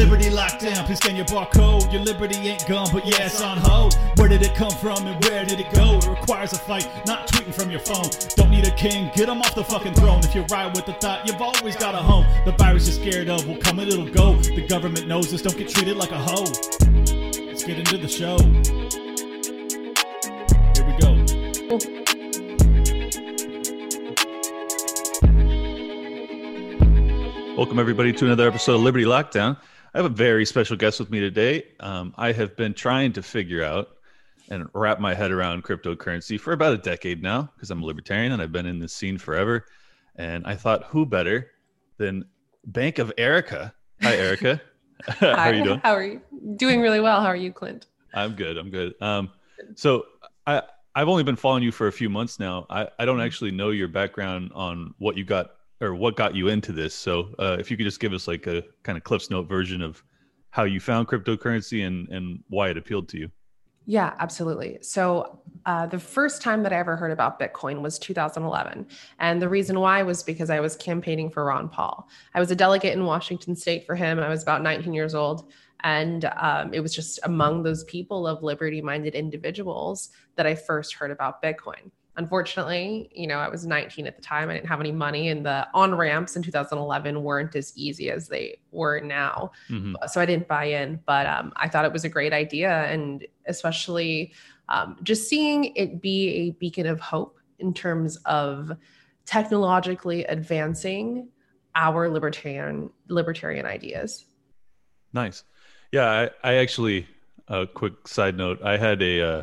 Liberty lockdown, please scan your barcode. Your liberty ain't gone, but yeah, it's on hold. Where did it come from and where did it go? It requires a fight, not tweeting from your phone. Don't need a king, get him off the fucking throne. If you ride with the thought, you've always got a home. The virus you're scared of will come and it'll go. The government knows this, don't get treated like a hoe. Let's get into the show. Here we go. Welcome, everybody, to another episode of Liberty Lockdown. I have a very special guest with me today. Um, I have been trying to figure out and wrap my head around cryptocurrency for about a decade now because I'm a libertarian and I've been in this scene forever. And I thought, who better than Bank of Erica? Hi, Erica. Hi, How are you doing? How are you? Doing really well. How are you, Clint? I'm good. I'm good. Um, so I I've only been following you for a few months now. I, I don't actually know your background on what you got or what got you into this. So uh, if you could just give us like a kind of Cliff's Note version of how you found cryptocurrency and and why it appealed to you. Yeah, absolutely. So, uh, the first time that I ever heard about Bitcoin was 2011. And the reason why was because I was campaigning for Ron Paul. I was a delegate in Washington state for him. I was about 19 years old. And um, it was just among those people of liberty minded individuals that I first heard about Bitcoin. Unfortunately, you know, I was 19 at the time. I didn't have any money, and the on ramps in 2011 weren't as easy as they were now. Mhm. so I didn't buy in, but um, I thought it was a great idea, and especially um, just seeing it be a beacon of hope in terms of technologically advancing our libertarian libertarian ideas. Nice. Yeah, I, I actually a quick side note. I had a uh,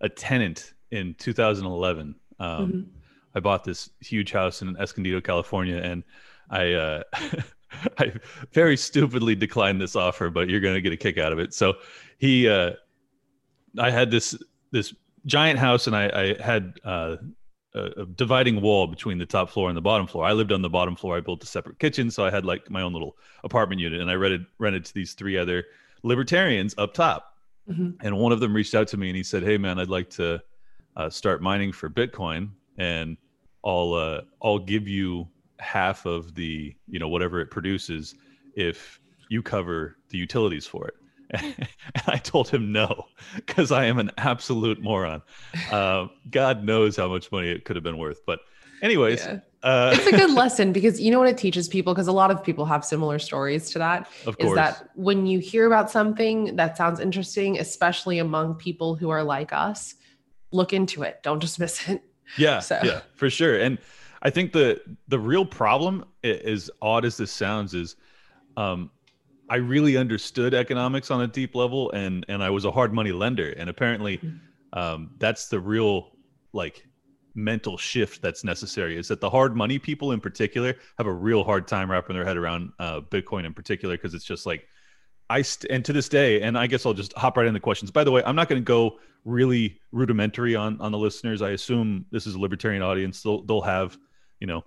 a tenant in 2011. Um, Mhm. I bought this huge house in Escondido, California, and I uh, I very stupidly declined this offer, but you're gonna get a kick out of it. So he, uh, I had this this giant house, and I, I had uh, a, a dividing wall between the top floor and the bottom floor. I lived on the bottom floor. I built a separate kitchen, so I had like my own little apartment unit, and I rented rented to these three other libertarians up top. Mhm. And one of them reached out to me and he said, "Hey, man, I'd like to uh, start mining for Bitcoin, and I'll uh, I'll give you half of the you know whatever it produces if you cover the utilities for it." and I told him no because I am an absolute moron. Uh, God knows how much money it could have been worth, but anyways. Yeah. Uh, It's a good lesson because you know what it teaches people because a lot of people have similar stories to that. of is course, that when you hear about something that sounds interesting, especially among people who are like us, look into it. Don't dismiss it. Yeah, So- yeah, for sure. And I think the the real problem, as odd as this sounds, is um, I really understood economics on a deep level, and and I was a hard money lender, and apparently, um, that's the real like mental shift that's necessary. Is that the hard money people in particular have a real hard time wrapping their head around uh, Bitcoin in particular because it's just like I st- and to this day, and I guess I'll just hop right into questions. By the way, I'm not going to go really rudimentary on on the listeners. I assume this is a libertarian audience. They'll they'll have, you know,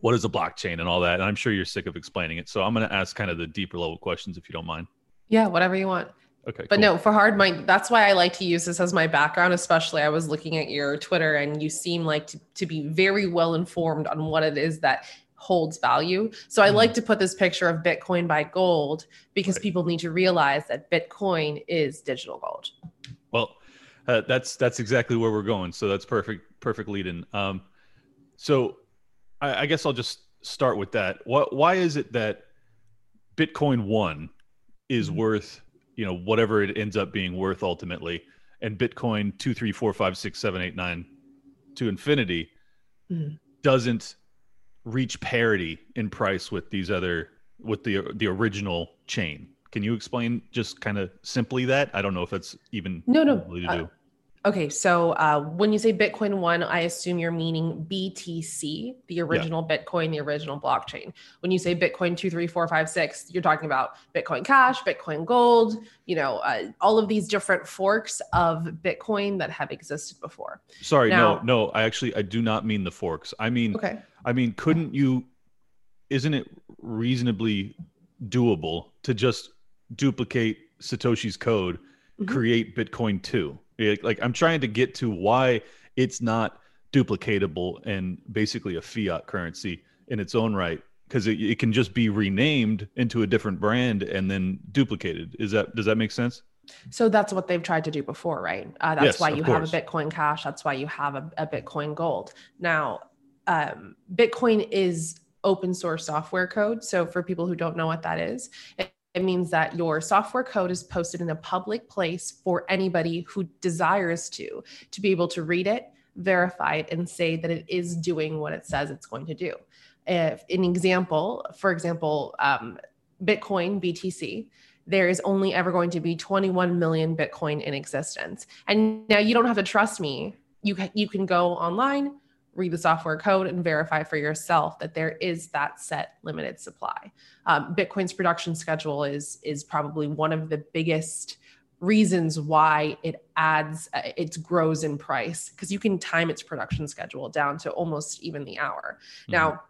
what is a blockchain and all that. And I'm sure you're sick of explaining it. So I'm going to ask kind of the deeper level questions if you don't mind. Yeah, whatever you want. Okay. But cool. no, for hard mind, that's why I like to use this as my background, especially I was looking at your Twitter and you seem like to, to be very well informed on what it is that holds value. So I Mhm. like to put this picture of Bitcoin by gold because Right. people need to realize that Bitcoin is digital gold. Well, uh, that's that's exactly where we're going. So that's perfect, perfect lead in. Um, so I, I guess I'll just start with that. What? Why is it that Bitcoin one is Mhm. worth you know whatever it ends up being worth ultimately, and Bitcoin two, three, four, five, six, seven, eight, nine to infinity Mhm. doesn't reach parity in price with these other with the the original chain. Can you explain just kind of simply that? I don't know if that's even No, no, to do. Okay, so uh, when you say Bitcoin one, I assume you're meaning BTC, the original Bitcoin, the original blockchain. When you say Bitcoin two, three, four, five, six, you're talking about Bitcoin Cash, Bitcoin Gold, you know, uh, all of these different forks of Bitcoin that have existed before. Sorry, Now- no, no. I actually I do not mean the forks. I mean Okay. I mean couldn't you isn't it reasonably doable to just duplicate Satoshi's code, Mhm. create Bitcoin 2? Like like, I'm trying to get to why it's not duplicatable and basically a fiat currency in its own right because it, it can just be renamed into a different brand and then duplicated. Is that does that make sense? So that's what they've tried to do before, right? Uh, that's Yes, why you have a Bitcoin Cash. That's why you have a, a Bitcoin Gold. Now, um, Bitcoin is open source software code. So for people who don't know what that is, it, it means that your software code is posted in a public place for anybody who desires to to be able to read it, verify it, and say that it is doing what it says it's going to do. If an example, for example, um, Bitcoin BTC there is only ever going to be 21 million Bitcoin in existence. And now you don't have to trust me. You you can go online, read the software code, and verify for yourself that there is that set limited supply. Um, Bitcoin's production schedule is is probably one of the biggest reasons why it adds uh, it grows in price because you can time its production schedule down to almost even the hour. Now,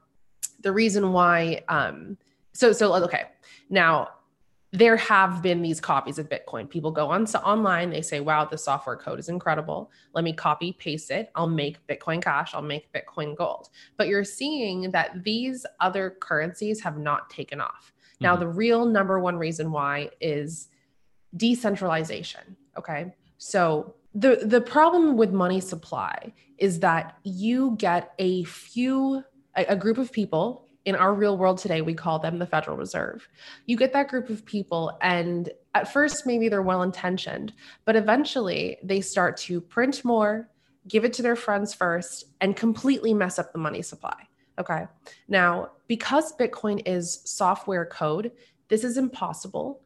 the reason why um, so so okay now there have been these copies of bitcoin. People go on so online they say wow the software code is incredible. Let me copy paste it. I'll make bitcoin cash. I'll make bitcoin gold. But you're seeing that these other currencies have not taken off. Now Mhm. the real number one reason why is decentralization okay? So the the problem with money supply is that you get a few a, a group of people in our real world today we call them the federal reserve. You get that group of people and at first maybe they're well intentioned but eventually they start to print more give it to their friends first and completely mess up the money supply. Okay. Now because bitcoin is software code this is impossible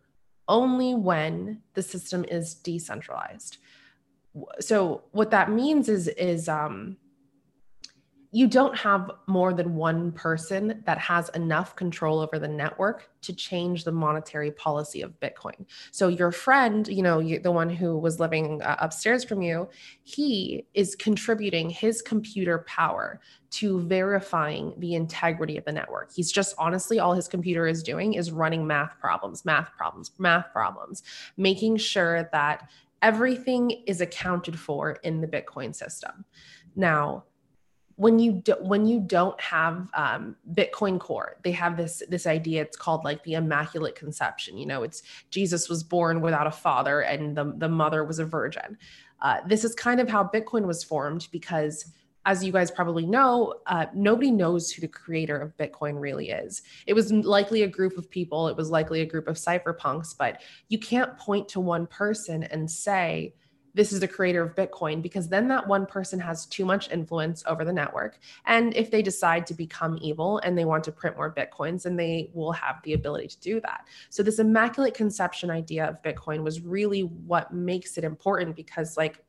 only when the system is decentralized. So what that means is is um you don't have more than one person that has enough control over the network to change the monetary policy of bitcoin. So your friend you know the one who was living uh, upstairs from you he is contributing his computer power to verifying the integrity of the network. He's just honestly all his computer is doing is running math problems math problems math problems making sure that everything is accounted for in the bitcoin system. Now when you do, when you don't have um, Bitcoin Core, they have this this idea. It's called like the Immaculate Conception. You know, it's Jesus was born without a father, and the the mother was a virgin. Uh, this is kind of how Bitcoin was formed because, as you guys probably know, uh, nobody knows who the creator of Bitcoin really is. It was likely a group of people. It was likely a group of cypherpunks, but you can't point to one person and say this is the creator of Bitcoin because then that one person has too much influence over the network. And if they decide to become evil and they want to print more Bitcoins, then they will have the ability to do that. So, this immaculate conception idea of Bitcoin was really what makes it important because, like,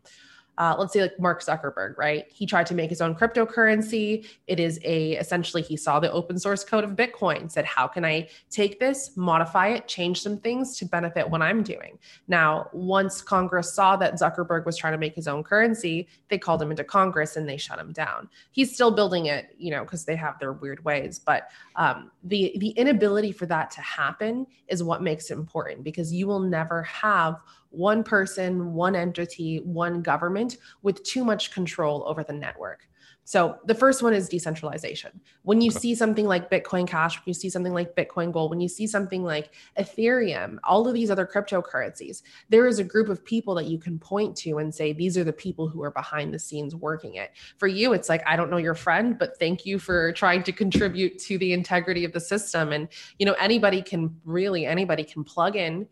uh, let's say like Mark Zuckerberg, right? He tried to make his own cryptocurrency. It is a essentially he saw the open source code of Bitcoin, said, "How can I take this, modify it, change some things to benefit what I'm doing?" Now, once Congress saw that Zuckerberg was trying to make his own currency, they called him into Congress and they shut him down. He's still building it, you know, because they have their weird ways. But um, the the inability for that to happen is what makes it important because you will never have one person, one entity, one government with too much control over the network. So the first one is decentralization. When you Okay. see something like Bitcoin Cash, when you see something like Bitcoin Gold, when you see something like Ethereum, all of these other cryptocurrencies, there is a group of people that you can point to and say, these are the people who are behind the scenes working it. For you, it's like, I don't know your friend, but thank you for trying to contribute to the integrity of the system. And, you know, anybody can really, anybody can plug in,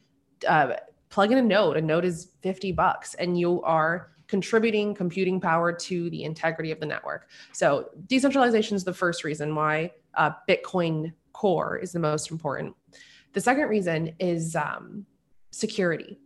uh, plug in a node. A node is 50 bucks and you are contributing computing power to the integrity of the network. So decentralization is the first reason why uh, Bitcoin Core is the most important. The second reason is um, security.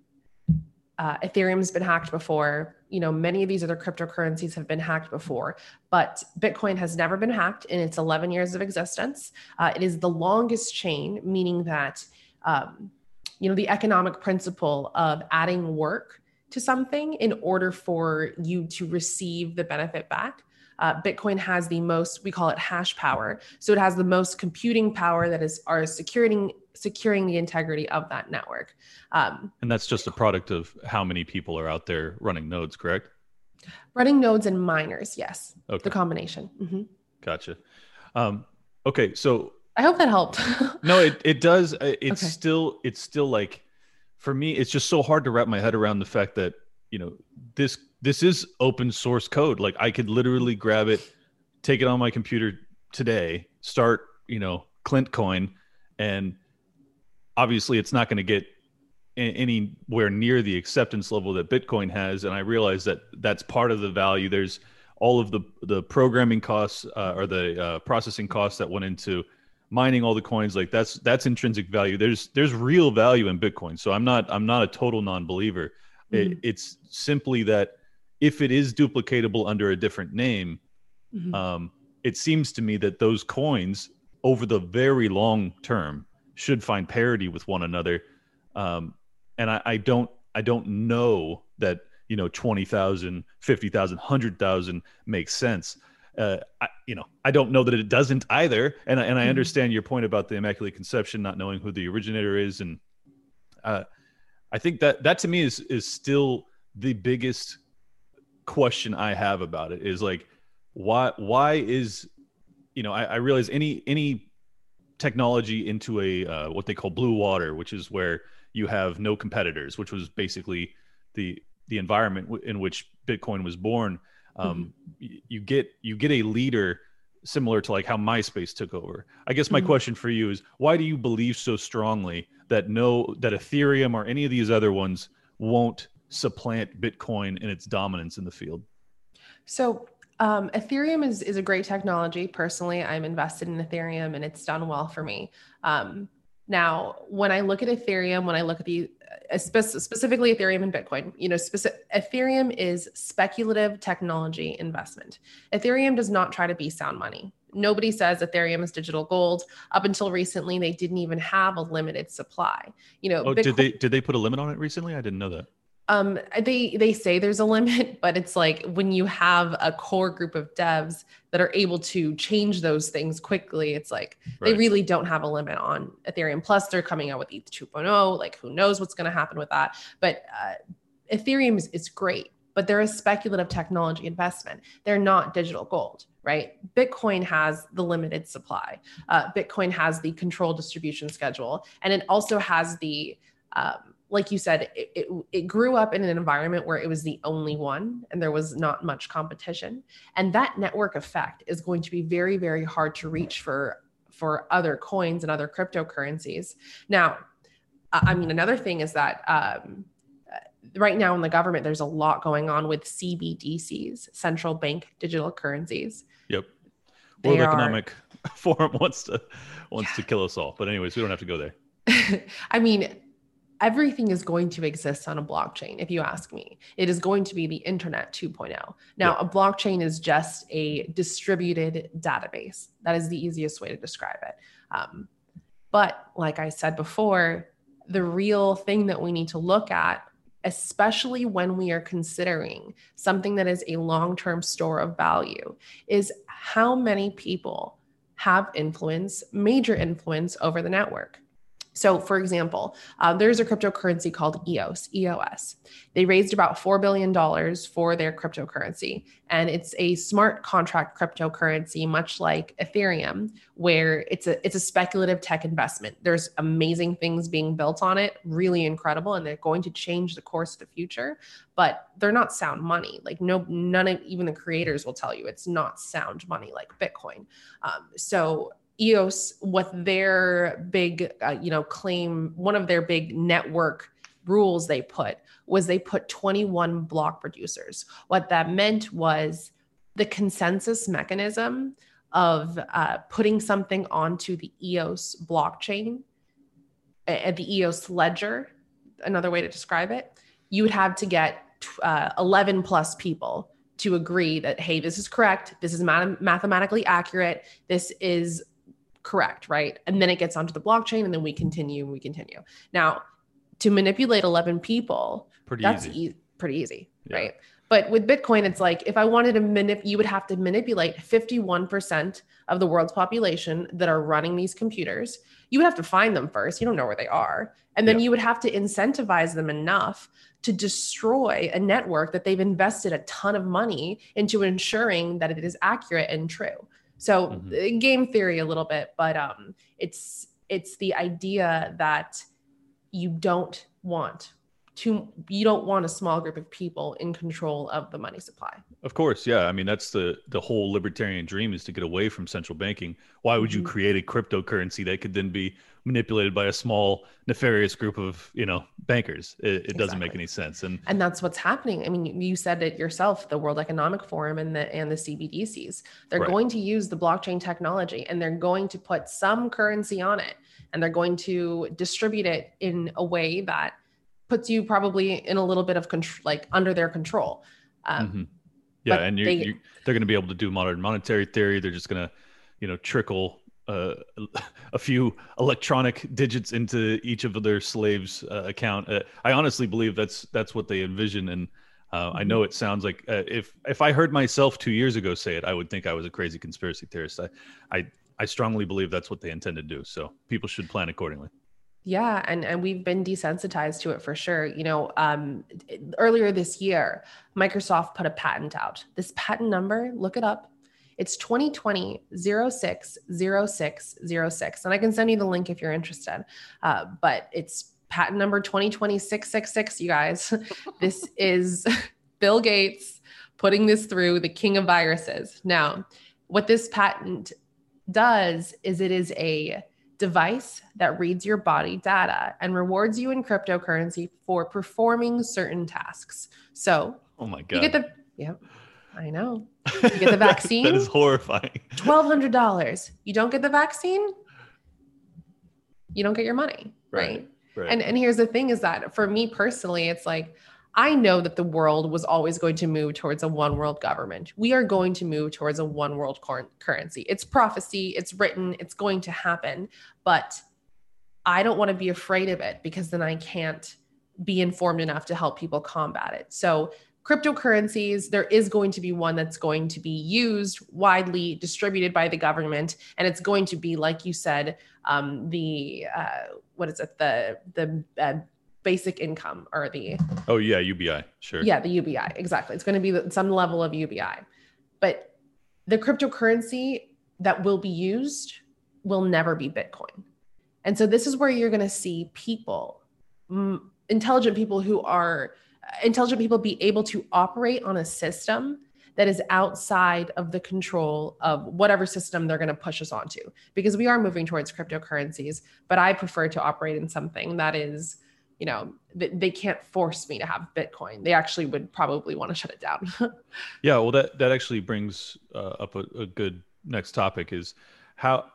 Uh, Ethereum's been hacked before. You know, many of these other cryptocurrencies have been hacked before, but Bitcoin has never been hacked in its 11 years of existence. Uh, it is the longest chain, meaning that um, you know the economic principle of adding work to something in order for you to receive the benefit back. Uh, Bitcoin has the most, we call it hash power. So it has the most computing power that is are securing securing the integrity of that network. Um, And that's just a product of how many people are out there running nodes, correct? running nodes and miners, yes, Okay. the combination. Mhm. Gotcha. Um, okay, so I hope that helped. no, it it does. Uh, It's Okay. still it's still like for me, it's just so hard to wrap my head around the fact that you know this this is open source code. Like I could literally grab it, take it on my computer today, start you know Clint Coin, and obviously it's not going to get anywhere near the acceptance level that Bitcoin has. And I realize that that's part of the value. There's all of the the programming costs uh, or the uh, processing costs that went into mining all the coins like that's that's intrinsic value. There's there's real value in bitcoin. So i'm not i'm not a total non-believer. It, Mhm. it's simply that if it is duplicatable under a different name Mhm. um, it seems to me that those coins over the very long term should find parity with one another. Um, and I, I don't i don't know that you know 20000 50000 100000 makes sense uh, I, you know, I don't know that it doesn't either, and I- and I Mhm. understand your point about the Immaculate Conception, not knowing who the originator is, and uh, I think that that to me is is still the biggest question I have about it is like why why is you know I, I realize any any technology into a uh, what they call blue water, which is where you have no competitors, which was basically the the environment in which Bitcoin was born. Um, y- You get you get a leader similar to like how MySpace took over. I guess my Mhm. question for you is why do you believe so strongly that no that Ethereum or any of these other ones won't supplant Bitcoin in its dominance in the field? So um, Ethereum is is a great technology. Personally, I'm invested in Ethereum, and it's done well for me. Um, now, when I look at Ethereum, when I look at the uh, specifically Ethereum and Bitcoin, you know, specific, Ethereum is speculative technology investment. Ethereum does not try to be sound money. Nobody says Ethereum is digital gold. Up until recently, they didn't even have a limited supply. You know, Oh, did they did they put a limit on it recently? I didn't know that. Um they they say there's a limit but it's like when you have a core group of devs that are able to change those things quickly it's like they really don't have a limit on ethereum. Plus they're coming out with eth 2.0 like who knows what's going to happen with that. But uh, ethereum is, is great but they're a speculative technology investment. They're not digital gold right? Bitcoin has the limited supply. Uh, bitcoin has the control distribution schedule and it also has the um, like you said, it, it, it grew up in an environment where it was the only one and there was not much competition. And that network effect is going to be very, very hard to reach for for other coins and other cryptocurrencies. Now, I mean, another thing is that um, right now in the government, there's a lot going on with CBDCs, central bank digital currencies. Yep. They World are- Economic Forum wants to wants to kill us all. But anyways, we don't have to go there. I mean, everything is going to exist on a blockchain, if you ask me. It is going to be the internet 2.0. Now, Yeah. a blockchain is just a distributed database. That is the easiest way to describe it. Um, but like I said before, the real thing that we need to look at, especially when we are considering something that is a long term store of value, is how many people have influence, major influence over the network. So, for example, uh, there's a cryptocurrency called EOS, EOS. They raised about $4 billion for their cryptocurrency. And it's a smart contract cryptocurrency, much like Ethereum, where it's a, it's a speculative tech investment. There's amazing things being built on it, really incredible, and they're going to change the course of the future. But they're not sound money. Like, no, none of even the creators will tell you it's not sound money like Bitcoin. Um, so, EOS, what their big, uh, you know, claim, one of their big network rules they put was they put 21 block producers. What that meant was the consensus mechanism of uh, putting something onto the EOS blockchain, at the EOS ledger, another way to describe it, you would have to get uh, 11 plus people to agree that, hey, this is correct, this is math- mathematically accurate, this is correct, right? And then it gets onto the blockchain and then we continue and we continue. Now, to manipulate 11 people, Pretty that's easy. e- pretty easy, Yeah. right? But with Bitcoin, it's like if I wanted to manip, you would have to manipulate 51% of the world's population that are running these computers. You would have to find them first. You don't know where they are. And then Yeah. you would have to incentivize them enough to destroy a network that they've invested a ton of money into ensuring that it is accurate and true. So Mhm. uh, game theory a little bit, but um, it's it's the idea that you don't want to you don't want a small group of people in control of the money supply. Of course, yeah. I mean, that's the the whole libertarian dream is to get away from central banking. Why would you Mhm. create a cryptocurrency that could then be manipulated by a small nefarious group of you know bankers? It, it doesn't make any sense. And and that's what's happening i mean you- said it yourself the world economic forum and the and the cbdc's they're Right. going to use the blockchain technology and they're going to put some currency on it and they're going to distribute it in a way that puts you probably in a little bit of control like under their control um, Mhm. yeah, and you're, they- you they're going to be able to do modern monetary theory. They're just going to, you know, trickle uh, a few electronic digits into each of their slaves' uh, account. Uh, I honestly believe that's that's what they envision, and uh, I Mhm. know it sounds like uh, if if I heard myself two years ago say it, I would think I was a crazy conspiracy theorist. I I, I strongly believe that's what they intend to do. So people should plan accordingly. Yeah, and and we've been desensitized to it for sure. You know, um, earlier this year, Microsoft put a patent out. This patent number, look it up. It's 2020 060606. And I can send you the link if you're interested. Uh, but it's patent number 2020 666, you guys. this is Bill Gates putting this through the king of viruses. Now, what this patent does is it is a device that reads your body data and rewards you in cryptocurrency for performing certain tasks. So Oh my god, you get the, yep, I know. You get the vaccine. that is horrifying. $1,200. You don't get the vaccine, you don't get your money. Right, right? Right. And and here's the thing is that for me personally, it's like I know that the world was always going to move towards a one world government. We are going to move towards a one world cur- currency. It's prophecy, it's written, it's going to happen, but I don't want to be afraid of it because then I can't be informed enough to help people combat it. So cryptocurrencies there is going to be one that's going to be used widely distributed by the government and it's going to be like you said um, the uh, what is it the the uh, basic income or the oh yeah, UBI. Sure. yeah the ubi exactly it's going to be some level of ubi but the cryptocurrency that will be used will never be bitcoin and so this is where you're going to see people mm, intelligent people who are intelligent people be able to operate on a system that is outside of the control of whatever system they're going to push us onto because we are moving towards cryptocurrencies but i prefer to operate in something that is you know th- they can't force me to have bitcoin they actually would probably want to shut it down Yeah, well, that that actually brings uh, up a, a good next topic is how,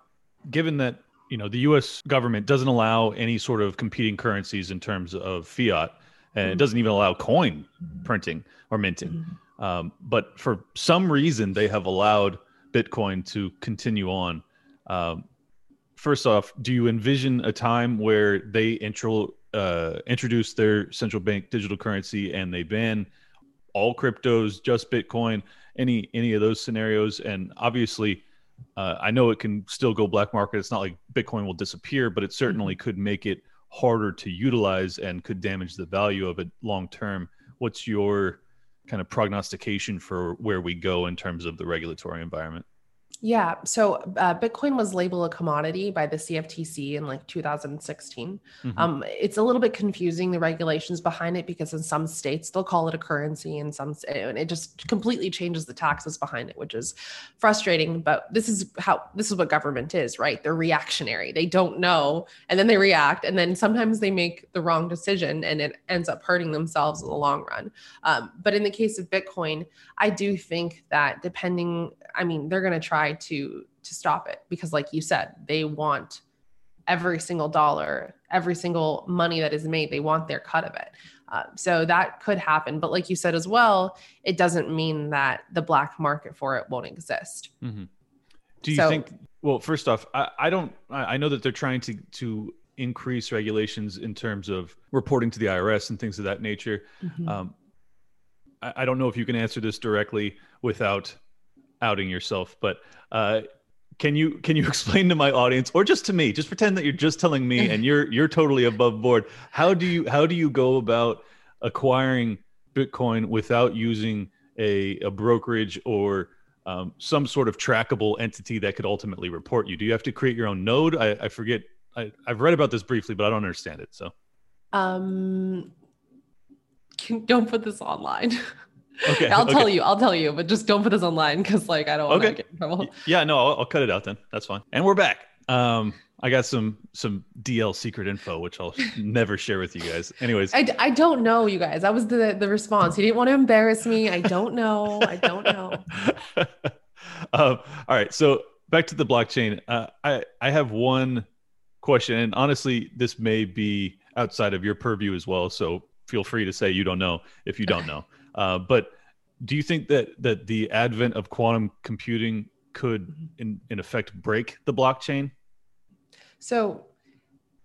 given that you know the U.S. government doesn't allow any sort of competing currencies in terms of fiat, and it Mhm. doesn't even allow coin printing or minting. Um, but for some reason, they have allowed Bitcoin to continue on. Um, first off, do you envision a time where they intro, uh, introduce their central bank digital currency and they ban all cryptos, just Bitcoin? Any any of those scenarios? And obviously, uh, I know it can still go black market. It's not like Bitcoin will disappear, but it certainly could make it harder to utilize and could damage the value of it long term. What's your kind of prognostication for where we go in terms of the regulatory environment? Yeah. So uh, Bitcoin was labeled a commodity by the CFTC in like 2016. Mhm. Um, it's a little bit confusing the regulations behind it because in some states they'll call it a currency, and some and it just completely changes the taxes behind it, which is frustrating. But this is how this is what government is, right? They're reactionary. They don't know, and then they react, and then sometimes they make the wrong decision, and it ends up hurting themselves in the long run. Um, but in the case of Bitcoin, I do think that depending, I mean, they're going to try to to stop it because, like you said, they want every single dollar, every single money that is made, they want their cut of it. Uh, so that could happen. But like you said as well, it doesn't mean that the black market for it won't exist. Mhm. Do you So- think? Well, first off, I, I don't. I I know that they're trying to to increase regulations in terms of reporting to the IRS and things of that nature. Um, I, I don't know if you can answer this directly without outing yourself, but uh, can you can you explain to my audience or just to me? Just pretend that you're just telling me and you're you're totally above board. How do you how do you go about acquiring Bitcoin without using a, a brokerage or um, some sort of trackable entity that could ultimately report you. Do you have to create your own node? I, I forget. I, I've read about this briefly, but I don't understand it. So, Um, don't put this online. okay, I'll okay. tell you. I'll tell you, but just don't put this online because, like, I don't want to Okay. get in trouble. Yeah, no, I'll, I'll cut it out then. That's fine. And we're back. Um, I got some some DL secret info, which I'll never share with you guys. Anyways, I, I don't know, you guys. That was the the response. He didn't want to embarrass me. I don't know. I don't know. um, all right, so back to the blockchain. Uh, I I have one question, and honestly, this may be outside of your purview as well. So feel free to say you don't know if you don't know. Uh, but do you think that that the advent of quantum computing could, in in effect, break the blockchain? So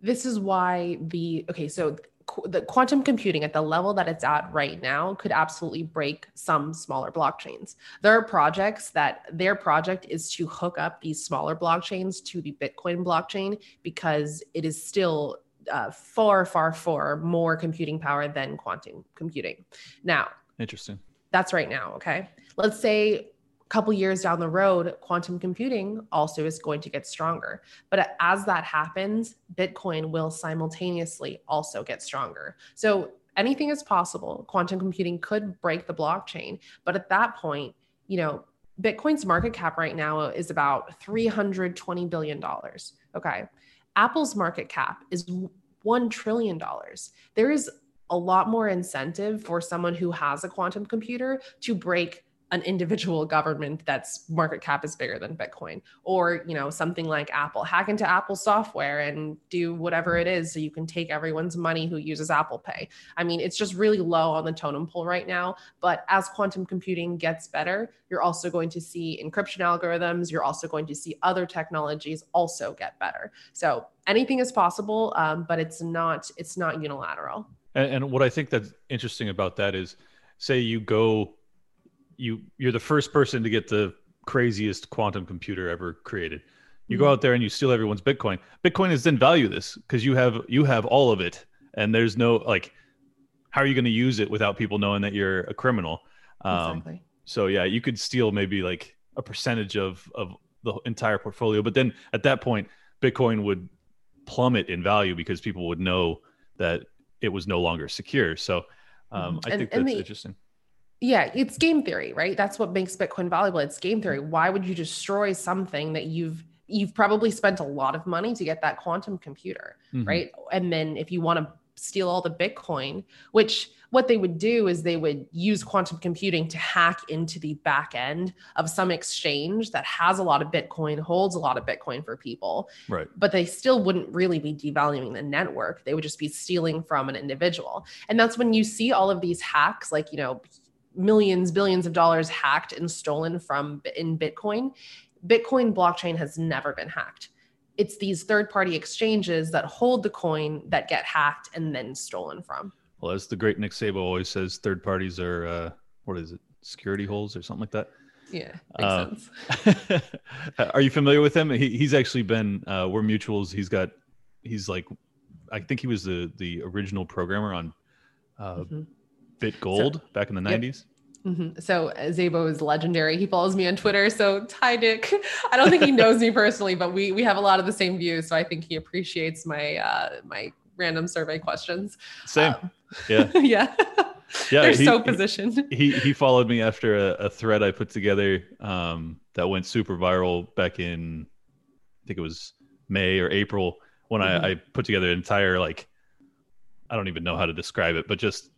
this is why the okay, so the quantum computing at the level that it's at right now could absolutely break some smaller blockchains. There are projects that their project is to hook up these smaller blockchains to the Bitcoin blockchain because it is still uh, far, far, far more computing power than quantum computing. Now, Interesting. that's right now. Okay. Let's say a couple years down the road, quantum computing also is going to get stronger. But as that happens, Bitcoin will simultaneously also get stronger. So anything is possible. Quantum computing could break the blockchain. But at that point, you know, Bitcoin's market cap right now is about $320 billion. Okay. Apple's market cap is $1 trillion. There is a lot more incentive for someone who has a quantum computer to break an individual government that's market cap is bigger than bitcoin or you know something like apple. Hack into apple software and do whatever it is so you can take everyone's money who uses apple pay. I mean it's just really low on the totem pole right now but as quantum computing gets better you're also going to see encryption algorithms. You're also going to see other technologies also get better. So anything is possible um, but it's not it's not unilateral And, and what I think that's interesting about that is, say you go, you you're the first person to get the craziest quantum computer ever created. You go Mhm. out there and you steal everyone's Bitcoin. Bitcoin is then valueless because you have you have all of it, and there's no like, how are you going to use it without people knowing that you're a criminal? Um, exactly so yeah, you could steal maybe like a percentage of of the entire portfolio, but then at that point, Bitcoin would plummet in value because people would know that it was no longer secure. So um, Mhm. I And- think that's the- interesting. Yeah, it's game theory, right? That's what makes Bitcoin valuable. It's game theory. Why would you destroy something that you've you've probably spent a lot of money to get that quantum computer, Mhm. right? And then if you want to steal all the Bitcoin, which what they would do is they would use quantum computing to hack into the back end of some exchange that has a lot of Bitcoin, holds a lot of Bitcoin for people, Right. but they still wouldn't really be devaluing the network. They would just be stealing from an individual. And that's when you see all of these hacks, like, you know, millions, billions of dollars hacked and stolen from in Bitcoin. Bitcoin blockchain has never been hacked. It's these third party exchanges that hold the coin that get hacked and then stolen from. Well, as the great Nick Szabo always says, third parties are uh, what is it? Security holes or something like that. Yeah, makes Uh, sense. Are you familiar with him? He, he's actually been. Uh, we're mutuals. He's got. He's like, I think he was the the original programmer on uh, Mhm. Bit Gold back in the Yep. Mhm. So uh, Szabo is legendary. He follows me on Twitter. So hi, Nick. I don't think he knows me personally, but we we have a lot of the same views. So I think he appreciates my uh, my random survey questions. Same. Um, yeah. yeah. Yeah. They're he- so positioned. he he followed me after a, a thread I put together um, that went super viral back in I think it was May or April when Mhm. I, I put together an entire like I don't even know how to describe it, but just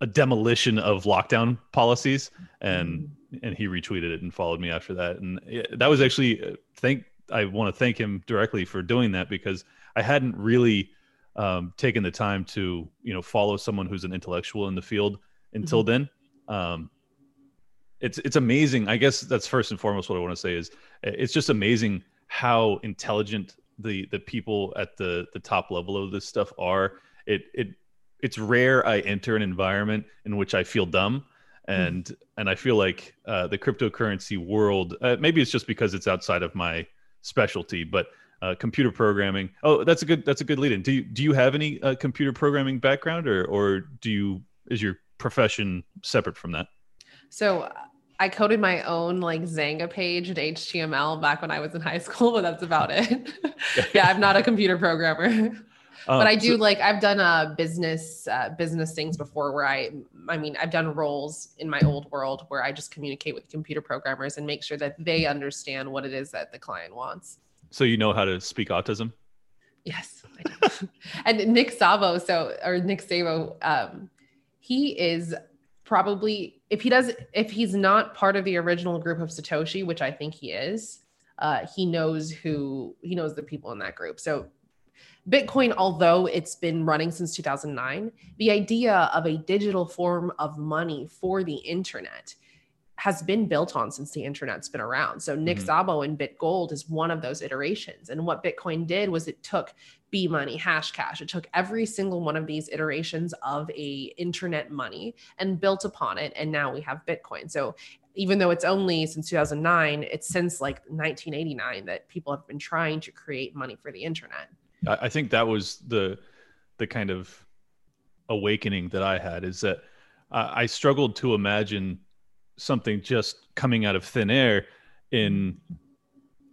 a demolition of lockdown policies and and he retweeted it and followed me after that and that was actually uh, thank I want to thank him directly for doing that because I hadn't really um, taken the time to you know follow someone who's an intellectual in the field until then. Um, it's it's amazing. I guess that's first and foremost what I want to say is it's just amazing how intelligent the the people at the the top level of this stuff are. It it it's rare I enter an environment in which I feel dumb and and I feel like uh, the cryptocurrency world. Uh, maybe it's just because it's outside of my specialty, but uh, computer programming. Oh, that's a good that's a good lead in. Do you do you have any uh, computer programming background, or or do you is your profession separate from that? So I coded my own like Xanga page in HTML back when I was in high school, but that's about it. yeah, I'm not a computer programmer. But I do so, like I've done uh business uh, business things before where I I mean I've done roles in my old world where I just communicate with computer programmers and make sure that they understand what it is that the client wants. So you know how to speak autism? Yes, and Nick Szabo, so or Nick Szabo, um, he is probably if he does if he's not part of the original group of Satoshi, which I think he is, uh, he knows who he knows the people in that group. So Bitcoin, although it's been running since 2009, the idea of a digital form of money for the internet has been built on since the internet's been around. So Nick mm-hmm. Szabo and BitGold is one of those iterations. And what Bitcoin did was it took B money, Hashcash, it took every single one of these iterations of a internet money and built upon it. And now we have Bitcoin. So even though it's only since 2009, it's since like 1989 that people have been trying to create money for the internet. I think that was the the kind of awakening that I had is that I struggled to imagine something just coming out of thin air in